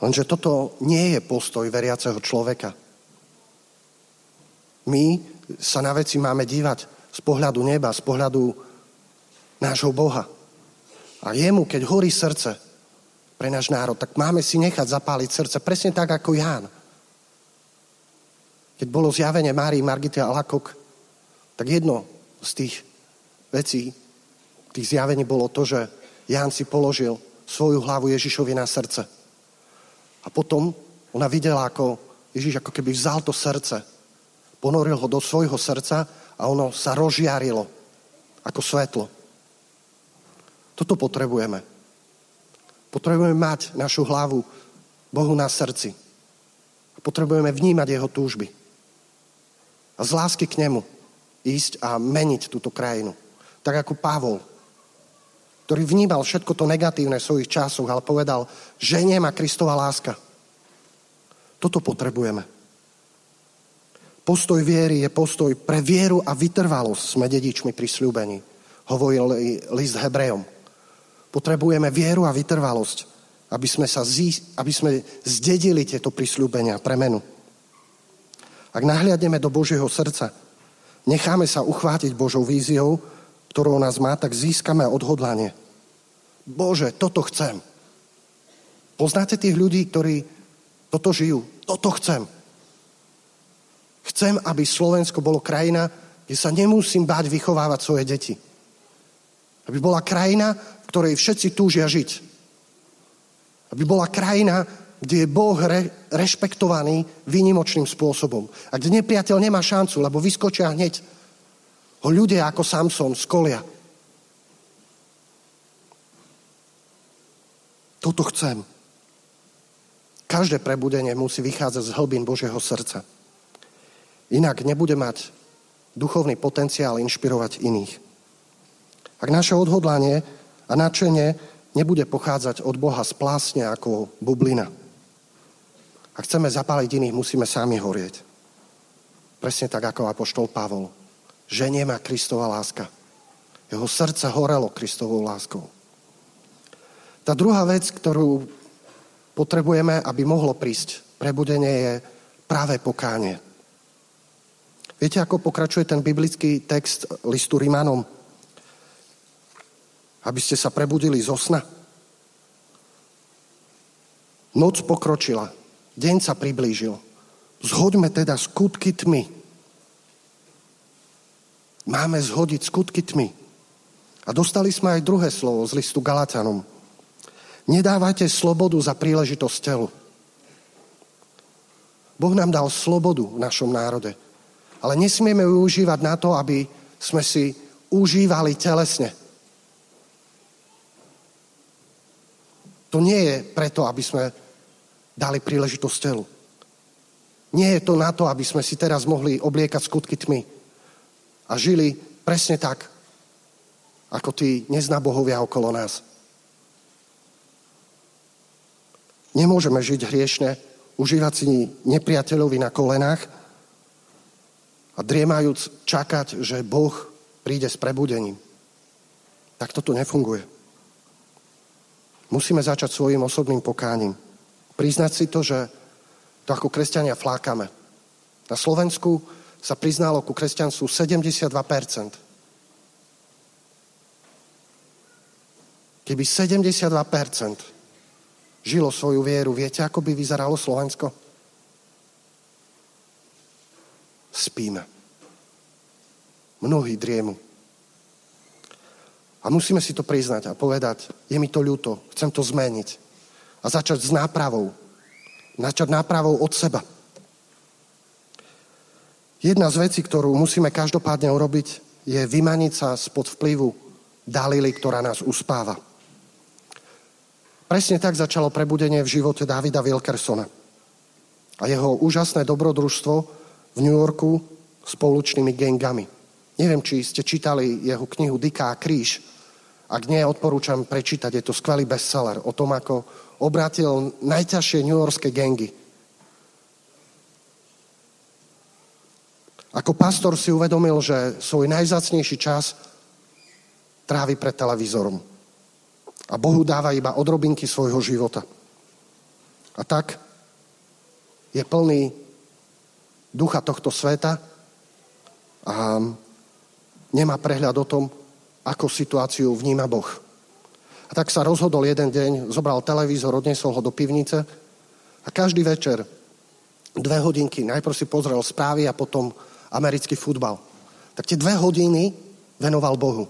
Lenže toto nie je postoj veriaceho človeka. My sa na veci máme dívať z pohľadu neba, z pohľadu nášho Boha. A jemu, keď horí srdce pre náš národ, tak máme si nechať zapáliť srdce presne tak, ako Ján. Keď bolo zjavenie Márii Margity a Lakok, tak jedno z tých vecí, tých zjavení bolo to, že Ján si položil svoju hlavu Ježišovi na srdce. A potom ona videla, ako Ježiš ako keby vzal to srdce, ponoril ho do svojho srdca a ono sa rozžiarilo ako svetlo. Toto potrebujeme. Potrebujeme mať našu hlavu Bohu na srdci. A potrebujeme vnímať jeho túžby. A z lásky k nemu ísť a meniť túto krajinu. Tak ako Pavol, ktorý vnímal všetko to negatívne v svojich časoch, ale povedal, že nemá Kristova láska. Toto potrebujeme. Postoj viery je postoj pre vieru a vytrvalosť sme dedičmi pri sľúbení. Hovoril list Hebrejom. Potrebujeme vieru a vytrvalosť, aby sme, sa zí, aby sme zdedili tieto prisľúbenia, premenu. Ak nahliadneme do Božieho srdca, necháme sa uchvátiť Božou víziou, ktorou nás má, tak získame odhodlanie. Bože, toto chcem. Poznáte tých ľudí, ktorí toto žijú? Toto chcem. Chcem, aby Slovensko bolo krajina, kde sa nemusím báť vychovávať svoje deti. Aby bola krajina, ktorej všetci túžia žiť. Aby bola krajina, kde je Boh re, rešpektovaný výnimočným spôsobom. A kde nepriateľ nemá šancu, lebo vyskočia hneď ho ľudia ako Samson z kolia. Toto chcem. Každé prebudenie musí vychádzať z hlbín Božieho srdca. Inak nebude mať duchovný potenciál inšpirovať iných. Ak naše odhodlanie a nadšenie nebude pochádzať od Boha z plásne ako bublina. Ak chceme zapáliť iných, musíme sami horieť. Presne tak ako apoštol Pavol. Že nemá Kristova láska. Jeho srdce horelo Kristovou láskou. Tá druhá vec, ktorú potrebujeme, aby mohlo prísť prebudenie, je práve pokánie. Viete, ako pokračuje ten biblický text listu Rimanom? Aby ste sa prebudili zo sna. Noc pokročila, deň sa priblížil. Zhoďme teda skutky tmy. Máme zhodiť skutky tmy. A dostali sme aj druhé slovo z listu Galatanom. Nedávajte slobodu za príležitosť telu. Boh nám dal slobodu v našom národe. Ale nesmieme ju užívať na to, aby sme si užívali telesne. To nie je preto, aby sme dali príležitosť telu. Nie je to na to, aby sme si teraz mohli obliekať skutky tmy a žili presne tak, ako tí neznabohovia okolo nás. Nemôžeme žiť hriešne, užívať si nepriateľovi na kolenách a driemajúc čakať, že Boh príde s prebudením. Tak toto nefunguje. Musíme začať svojim osobným pokáním. Priznať si to, že to ako kresťania flákame. Na Slovensku sa priznalo ku kresťanstvu 72%. Keby 72% žilo svoju vieru, viete, ako by vyzeralo Slovensko? Spíme. Mnohí driemu. A musíme si to priznať a povedať, je mi to ľúto, chcem to zmeniť. A začať s nápravou. Začať nápravou od seba. Jedna z vecí, ktorú musíme každopádne urobiť, je vymaniť sa spod vplyvu Dalily, ktorá nás uspáva. Presne tak začalo prebudenie v živote Davida Wilkersona a jeho úžasné dobrodružstvo v New Yorku s pouličnými gengami. Neviem, či ste čítali jeho knihu Diká kríž. Ak nie, odporúčam prečítať. Je to skvelý bestseller o tom, ako obrátil najťažšie Yorkské gengy. Ako pastor si uvedomil, že svoj najzacnejší čas trávi pred televízorom a Bohu dáva iba odrobinky svojho života. A tak je plný ducha tohto sveta a nemá prehľad o tom, ako situáciu vníma Boh. A tak sa rozhodol jeden deň, zobral televízor, odnesol ho do pivnice a každý večer dve hodinky, najprv si pozrel správy a potom americký futbal. Tak tie dve hodiny venoval Bohu.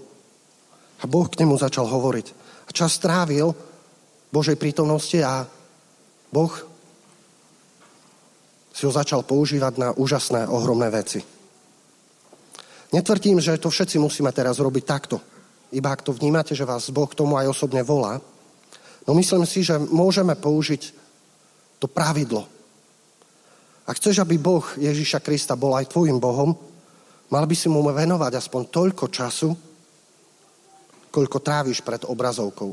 A Boh k nemu začal hovoriť a čas strávil Božej prítomnosti a Boh si ho začal používať na úžasné, ohromné veci. Netvrdím, že to všetci musíme teraz robiť takto. Iba ak to vnímate, že vás Boh k tomu aj osobne volá. No myslím si, že môžeme použiť to pravidlo. Ak chceš, aby Boh Ježíša Krista bol aj tvojim Bohom, mal by si mu venovať aspoň toľko času, koľko tráviš pred obrazovkou,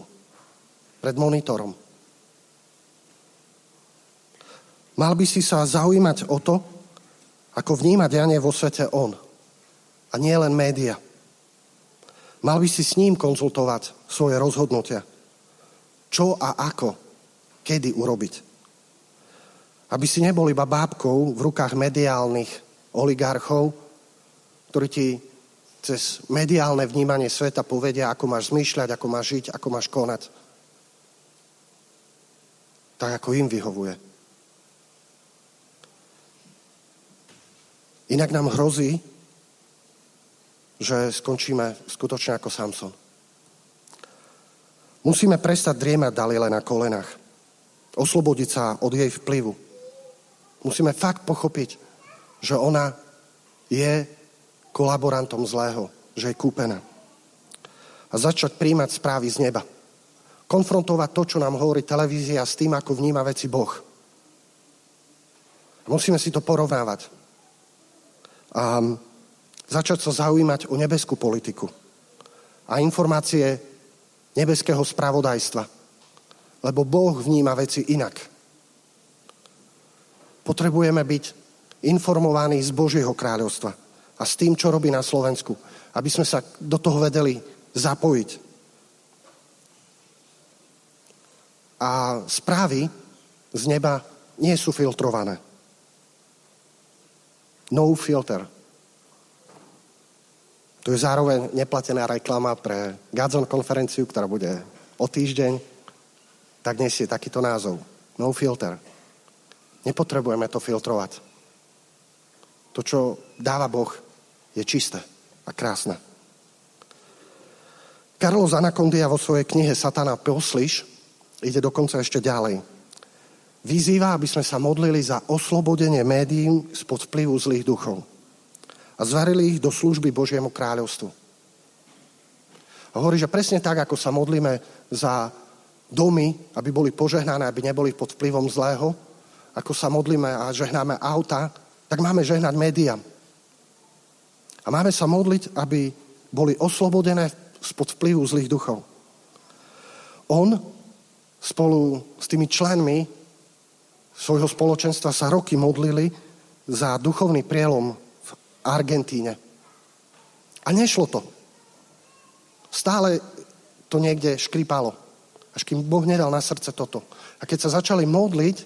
pred monitorom. Mal by si sa zaujímať o to, ako vníma dianie vo svete on. A nie len média. Mal by si s ním konzultovať svoje rozhodnutia. Čo a ako, kedy urobiť. Aby si nebol iba bábkou v rukách mediálnych oligarchov, ktorí ti cez mediálne vnímanie sveta povedia, ako máš zmýšľať, ako máš žiť, ako máš konať. Tak, ako im vyhovuje. Inak nám hrozí, že skončíme skutočne ako Samson. Musíme prestať driemať Dalile na kolenách. Oslobodiť sa od jej vplyvu. Musíme fakt pochopiť, že ona je kolaborantom zlého, že je kúpená. A začať príjmať správy z neba. Konfrontovať to, čo nám hovorí televízia s tým, ako vníma veci Boh. Musíme si to porovnávať. A začať sa zaujímať o nebeskú politiku a informácie nebeského spravodajstva. Lebo Boh vníma veci inak. Potrebujeme byť informovaní z Božieho kráľovstva a s tým, čo robí na Slovensku. Aby sme sa do toho vedeli zapojiť. A správy z neba nie sú filtrované. No filter. To je zároveň neplatená reklama pre Gadzon konferenciu, ktorá bude o týždeň. Tak nesie takýto názov. No filter. Nepotrebujeme to filtrovať. To, čo dáva Boh, je čisté a krásne. Carlos Anacondia vo svojej knihe Satana poslyš ide dokonca ešte ďalej. Vyzýva, aby sme sa modlili za oslobodenie médií spod vplyvu zlých duchov a zvarili ich do služby Božiemu kráľovstvu. A hovorí, že presne tak, ako sa modlíme za domy, aby boli požehnané, aby neboli pod vplyvom zlého, ako sa modlíme a žehnáme auta, tak máme žehnať médiám. A máme sa modliť, aby boli oslobodené spod vplyvu zlých duchov. On spolu s tými členmi svojho spoločenstva sa roky modlili za duchovný prielom Argentíne. A nešlo to. Stále to niekde škripalo. Až kým Boh nedal na srdce toto. A keď sa začali modliť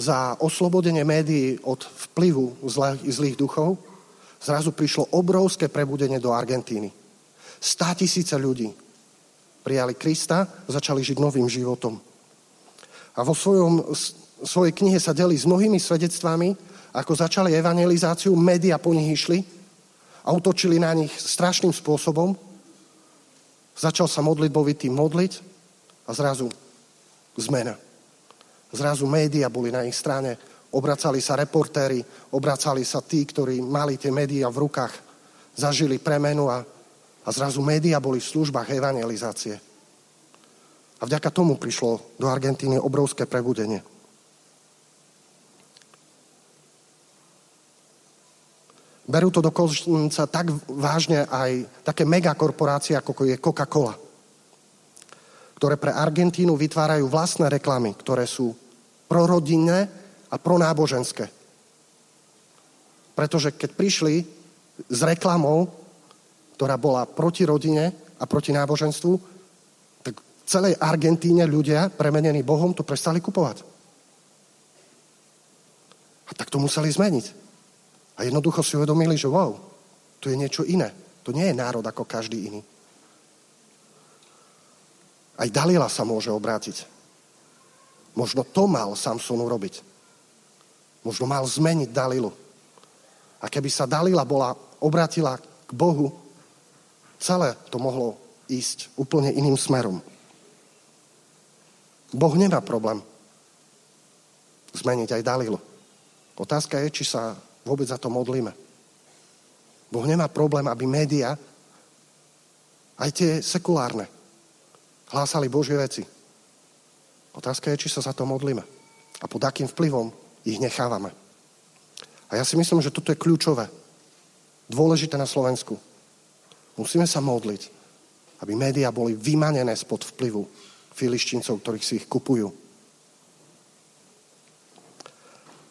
za oslobodenie médií od vplyvu zlých, zlých duchov, zrazu prišlo obrovské prebudenie do Argentíny. Stá tisíce ľudí prijali Krista, začali žiť novým životom. A vo svojom, svojej knihe sa delí s mnohými svedectvami, ako začali evangelizáciu, média po nich išli a utočili na nich strašným spôsobom. Začal sa modlitbovitý modliť a zrazu zmena. Zrazu média boli na ich strane, obracali sa reportéri, obracali sa tí, ktorí mali tie médiá v rukách, zažili premenu a, a zrazu média boli v službách evangelizácie. A vďaka tomu prišlo do Argentíny obrovské prebudenie. Berú to dokonca tak vážne aj také megakorporácie, ako je Coca-Cola, ktoré pre Argentínu vytvárajú vlastné reklamy, ktoré sú prorodinné a pronáboženské. Pretože keď prišli s reklamou, ktorá bola proti rodine a proti náboženstvu, tak v celej Argentíne ľudia, premenení Bohom, to prestali kupovať. A tak to museli zmeniť. A jednoducho si uvedomili, že wow, to je niečo iné. To nie je národ ako každý iný. Aj Dalila sa môže obrátiť. Možno to mal Samson urobiť. Možno mal zmeniť Dalilu. A keby sa Dalila bola, obratila k Bohu, celé to mohlo ísť úplne iným smerom. Boh nemá problém zmeniť aj Dalilu. Otázka je, či sa vôbec za to modlíme. Boh nemá problém, aby média, aj tie sekulárne, hlásali Božie veci. Otázka je, či sa za to modlíme. A pod akým vplyvom ich nechávame. A ja si myslím, že toto je kľúčové. Dôležité na Slovensku. Musíme sa modliť, aby médiá boli vymanené spod vplyvu filištíncov, ktorých si ich kupujú.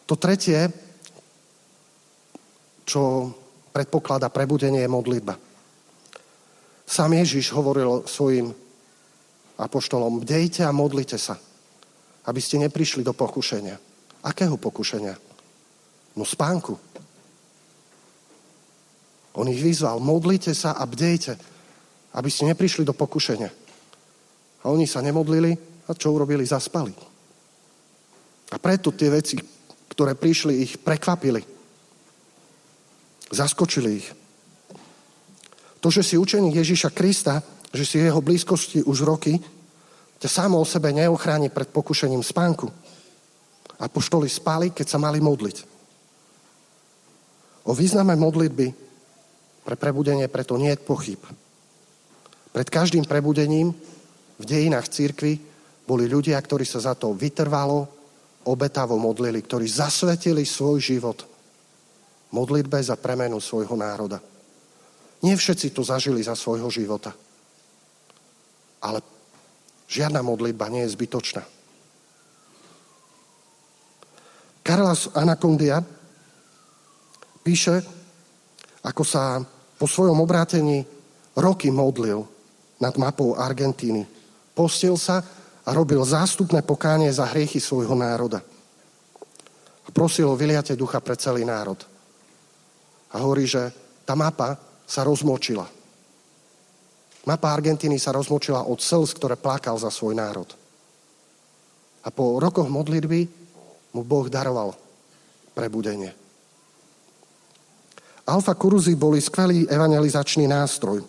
To tretie, čo predpokladá prebudenie je modlitba. Sám Ježiš hovoril svojim apoštolom, bdejte a modlite sa, aby ste neprišli do pokušenia. Akého pokušenia? No spánku. On ich vyzval, modlite sa a bdejte, aby ste neprišli do pokušenia. A oni sa nemodlili a čo urobili? Zaspali. A preto tie veci, ktoré prišli, ich prekvapili. Zaskočili ich. To, že si učeník Ježíša Krista, že si jeho blízkosti už roky, ťa samo o sebe neochráni pred pokušením spánku. A poštoli spali, keď sa mali modliť. O význame modlitby pre prebudenie preto nie je pochyb. Pred každým prebudením v dejinách církvy boli ľudia, ktorí sa za to vytrvalo, obetavo modlili, ktorí zasvetili svoj život modlitbe za premenu svojho národa. Nie všetci to zažili za svojho života. Ale žiadna modlitba nie je zbytočná. Carlos Anacondia píše, ako sa po svojom obrátení roky modlil nad mapou Argentíny. Postil sa a robil zástupné pokánie za hriechy svojho národa. A prosil o vyliate ducha pre celý národ a hovorí, že tá mapa sa rozmočila. Mapa Argentíny sa rozmočila od slz, ktoré plakal za svoj národ. A po rokoch modlitby mu Boh daroval prebudenie. Alfa kuruzy boli skvelý evangelizačný nástroj,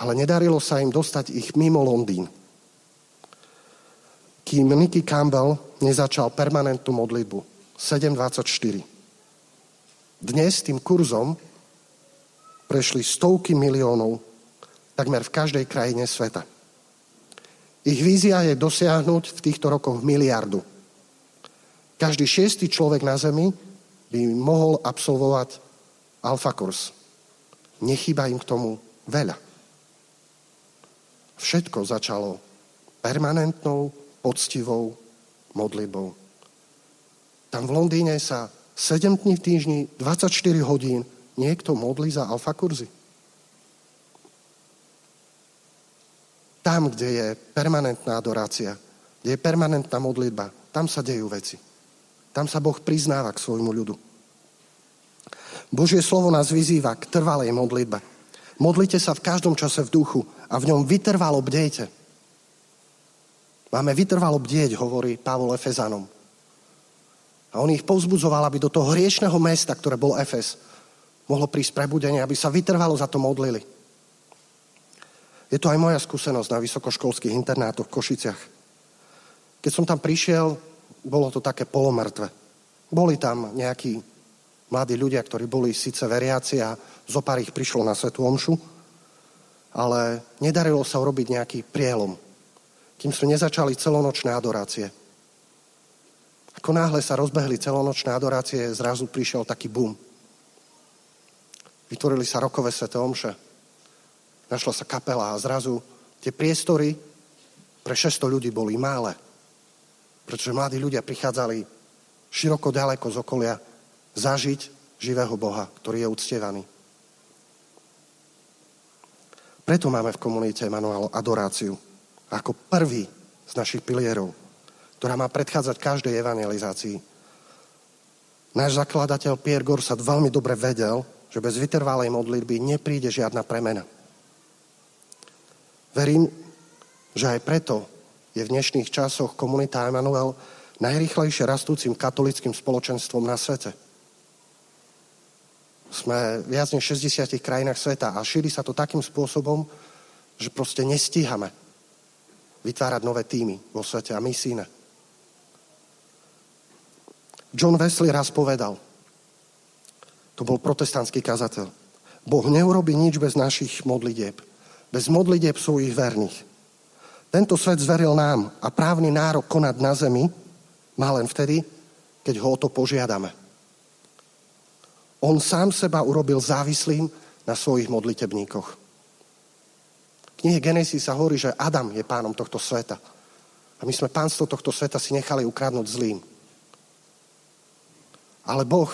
ale nedarilo sa im dostať ich mimo Londýn. Kým Nicky Campbell nezačal permanentnú modlitbu 724. Dnes tým kurzom prešli stovky miliónov takmer v každej krajine sveta. Ich vízia je dosiahnuť v týchto rokoch miliardu. Každý šiestý človek na Zemi by mohol absolvovať alfa kurs. Nechýba im k tomu veľa. Všetko začalo permanentnou, poctivou modlitbou. Tam v Londýne sa 7 dní v týždni, 24 hodín niekto modlí za alfa kurzy. Tam, kde je permanentná adorácia, kde je permanentná modlitba, tam sa dejú veci. Tam sa Boh priznáva k svojmu ľudu. Božie slovo nás vyzýva k trvalej modlitbe. Modlite sa v každom čase v duchu a v ňom vytrvalo bdejte. Máme vytrvalo bdieť, hovorí Pavol Efezanom. A on ich povzbudzoval, aby do toho hriešného mesta, ktoré bol Efes, mohlo prísť prebudenie, aby sa vytrvalo za to modlili. Je to aj moja skúsenosť na vysokoškolských internátoch v Košiciach. Keď som tam prišiel, bolo to také polomrtve. Boli tam nejakí mladí ľudia, ktorí boli síce veriaci a zo pár ich prišlo na Svetu Omšu, ale nedarilo sa urobiť nejaký prielom, kým sme nezačali celonočné adorácie. Ako náhle sa rozbehli celonočné adorácie, zrazu prišiel taký boom. Vytvorili sa rokové Sveté Omše, našla sa kapela a zrazu tie priestory pre 600 ľudí boli mále. Pretože mladí ľudia prichádzali široko ďaleko z okolia zažiť živého Boha, ktorý je uctievaný. Preto máme v komunite Emanuel adoráciu ako prvý z našich pilierov, ktorá má predchádzať každej evangelizácii. Náš zakladateľ Pierre Gorsat veľmi dobre vedel, že bez vytrvalej modlitby nepríde žiadna premena. Verím, že aj preto je v dnešných časoch komunita Emanuel najrychlejšie rastúcim katolickým spoločenstvom na svete. Sme viac než 60 krajinách sveta a šíri sa to takým spôsobom, že proste nestíhame vytvárať nové týmy vo svete a misíne. John Wesley raz povedal, to bol protestantský kazateľ, Boh neurobi nič bez našich modlitieb bez modlitieb svojich verných. Tento svet zveril nám a právny nárok konať na zemi má len vtedy, keď ho o to požiadame. On sám seba urobil závislým na svojich modlitebníkoch. V knihe Genesis sa hovorí, že Adam je pánom tohto sveta. A my sme pánstvo tohto sveta si nechali ukradnúť zlým. Ale Boh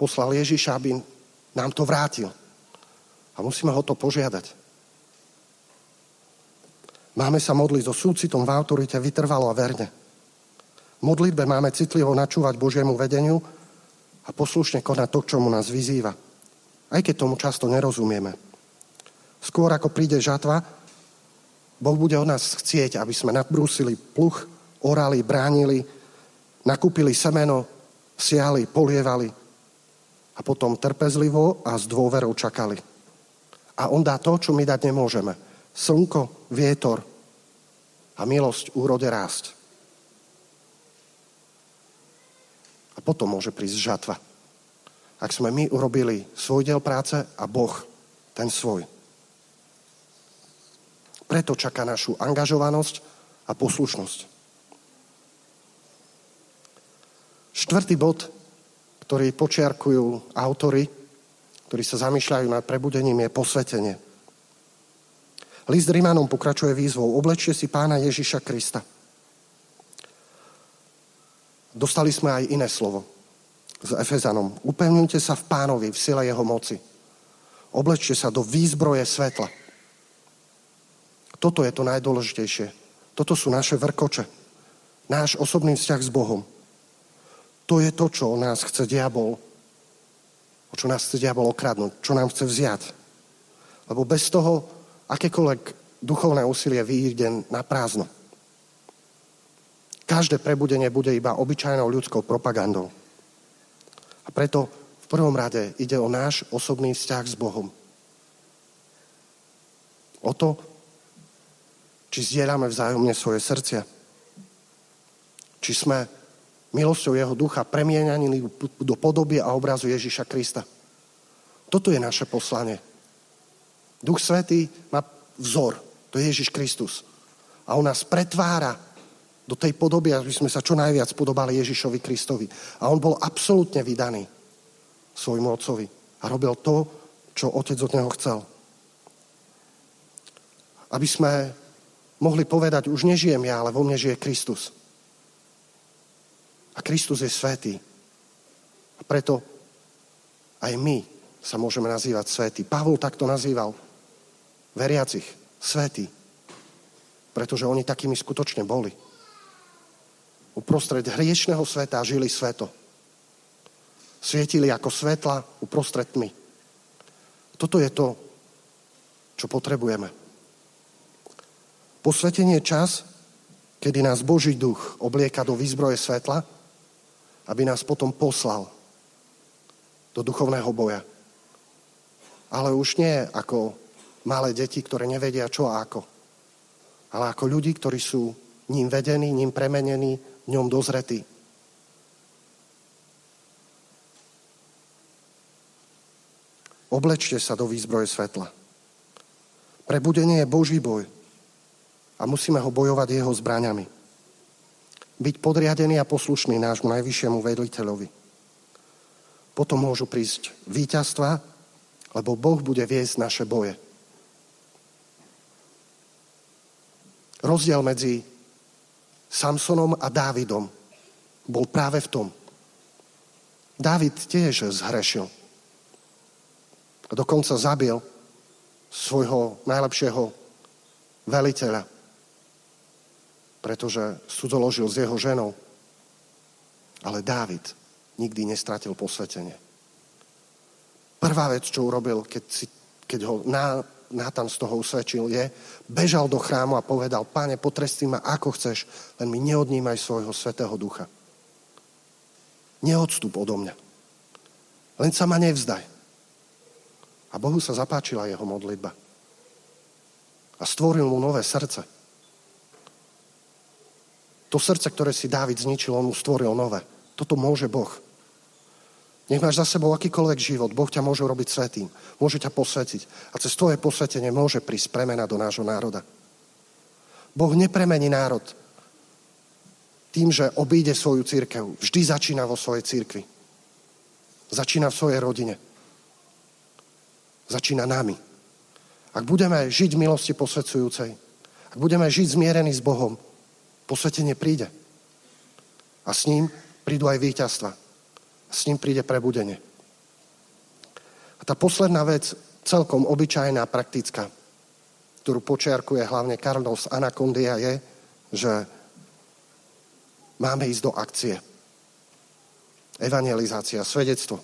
poslal Ježiša, aby nám to vrátil. A musíme ho to požiadať. Máme sa modliť so súcitom v autorite vytrvalo a verne. V modlitbe máme citlivo načúvať Božiemu vedeniu a poslušne konať to, čo mu nás vyzýva. Aj keď tomu často nerozumieme. Skôr ako príde žatva, Boh bude od nás chcieť, aby sme nabrúsili pluch, orali, bránili, nakúpili semeno, siali, polievali a potom trpezlivo a s dôverou čakali. A on dá to, čo my dať nemôžeme – slnko, vietor a milosť úrode rásť. A potom môže prísť žatva. Ak sme my urobili svoj diel práce a Boh ten svoj. Preto čaká našu angažovanosť a poslušnosť. Štvrtý bod, ktorý počiarkujú autory, ktorí sa zamýšľajú nad prebudením, je posvetenie. List Rimanom pokračuje výzvou. Oblečte si pána Ježiša Krista. Dostali sme aj iné slovo s Efezanom. Upevňujte sa v pánovi, v sile jeho moci. Oblečte sa do výzbroje svetla. Toto je to najdôležitejšie. Toto sú naše vrkoče. Náš osobný vzťah s Bohom. To je to, čo nás chce diabol. O čo nás chce diabol okradnúť, čo nám chce vziať. Lebo bez toho akékoľvek duchovné úsilie vyjde na prázdno. Každé prebudenie bude iba obyčajnou ľudskou propagandou. A preto v prvom rade ide o náš osobný vzťah s Bohom. O to, či zdieľame vzájomne svoje srdcia. Či sme milosťou jeho ducha premieňaní do podoby a obrazu Ježiša Krista. Toto je naše poslanie. Duch Svetý má vzor, to je Ježiš Kristus. A on nás pretvára do tej podoby, aby sme sa čo najviac podobali Ježišovi Kristovi. A on bol absolútne vydaný svojmu otcovi a robil to, čo otec od neho chcel. Aby sme mohli povedať, už nežijem ja, ale vo mne žije Kristus. A Kristus je svetý. A preto aj my sa môžeme nazývať svetý. Pavol takto nazýval veriacich svetý. Pretože oni takými skutočne boli uprostred hriešného sveta žili sveto. Svietili ako svetla uprostred tmy. Toto je to, čo potrebujeme. Posvetenie je čas, kedy nás Boží duch oblieka do výzbroje svetla, aby nás potom poslal do duchovného boja. Ale už nie ako malé deti, ktoré nevedia čo a ako, ale ako ľudí, ktorí sú ním vedení, ním premenení, v ňom dozretý. Oblečte sa do výzbroje svetla. Prebudenie je Boží boj a musíme ho bojovať jeho zbraňami. Byť podriadený a poslušný nášmu najvyššiemu vedliteľovi. Potom môžu prísť víťazstva, lebo Boh bude viesť naše boje. Rozdiel medzi Samsonom a Dávidom bol práve v tom. Dávid tiež zhrešil. A dokonca zabil svojho najlepšieho veliteľa, pretože sudzoložil s jeho ženou. Ale Dávid nikdy nestratil posvetenie. Prvá vec, čo urobil, keď, si, keď ho na, Nátan z toho usvedčil, je, bežal do chrámu a povedal, páne, potrestí ma ako chceš, len mi neodnímaj svojho svetého ducha. Neodstup odo mňa. Len sa ma nevzdaj. A Bohu sa zapáčila jeho modlitba. A stvoril mu nové srdce. To srdce, ktoré si Dávid zničil, on mu stvoril nové. Toto môže Boh. Nech máš za sebou akýkoľvek život, Boh ťa môže robiť svetým, môže ťa posvetiť a cez tvoje posvetenie môže prísť premena do nášho národa. Boh nepremení národ tým, že obíde svoju církev. Vždy začína vo svojej církvi. Začína v svojej rodine. Začína nami. Ak budeme žiť v milosti posvedzujúcej, ak budeme žiť zmierení s Bohom, posvetenie príde. A s ním prídu aj víťazstva s ním príde prebudenie. A tá posledná vec, celkom obyčajná, praktická, ktorú počiarkuje hlavne Carlos Anacondia, je, že máme ísť do akcie. Evangelizácia, svedectvo.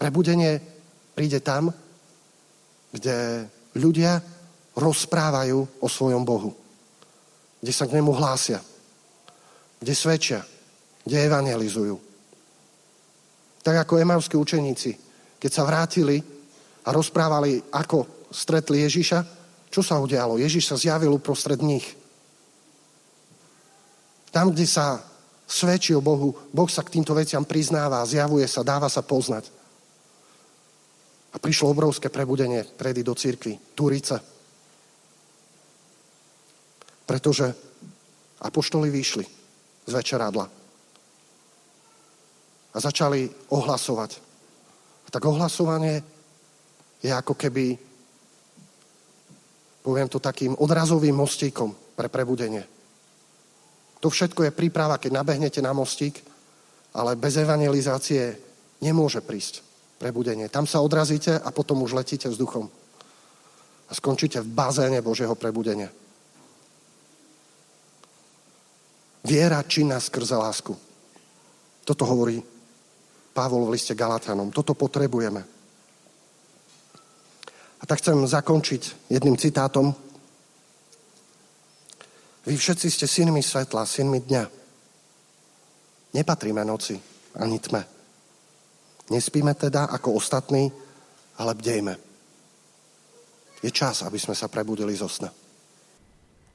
Prebudenie príde tam, kde ľudia rozprávajú o svojom Bohu. Kde sa k nemu hlásia. Kde svedčia kde evangelizujú. Tak ako emavskí učeníci, keď sa vrátili a rozprávali, ako stretli Ježiša, čo sa udialo? Ježiš sa zjavil uprostred nich. Tam, kde sa svedčí o Bohu, Boh sa k týmto veciam priznáva, zjavuje sa, dáva sa poznať. A prišlo obrovské prebudenie predy do církvy, Turice. Pretože apoštoli vyšli z večeradla a začali ohlasovať. Tak ohlasovanie je ako keby, poviem to takým odrazovým mostíkom pre prebudenie. To všetko je príprava, keď nabehnete na mostík, ale bez evangelizácie nemôže prísť prebudenie. Tam sa odrazíte a potom už letíte vzduchom. A skončíte v bazéne Božieho prebudenia. Viera činná skrze lásku. Toto hovorí Pavol v liste Galatanom. Toto potrebujeme. A tak chcem zakončiť jedným citátom. Vy všetci ste synmi svetla, synmi dňa. Nepatríme noci ani tme. Nespíme teda ako ostatní, ale bdejme. Je čas, aby sme sa prebudili zo sna.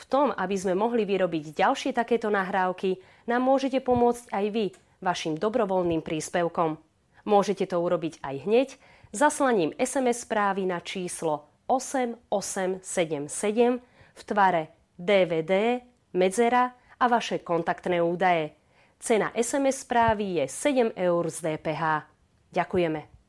V tom, aby sme mohli vyrobiť ďalšie takéto nahrávky, nám môžete pomôcť aj vy vašim dobrovoľným príspevkom. Môžete to urobiť aj hneď zaslaním SMS správy na číslo 8877 v tvare DVD, medzera a vaše kontaktné údaje. Cena SMS správy je 7 eur z DPH. Ďakujeme.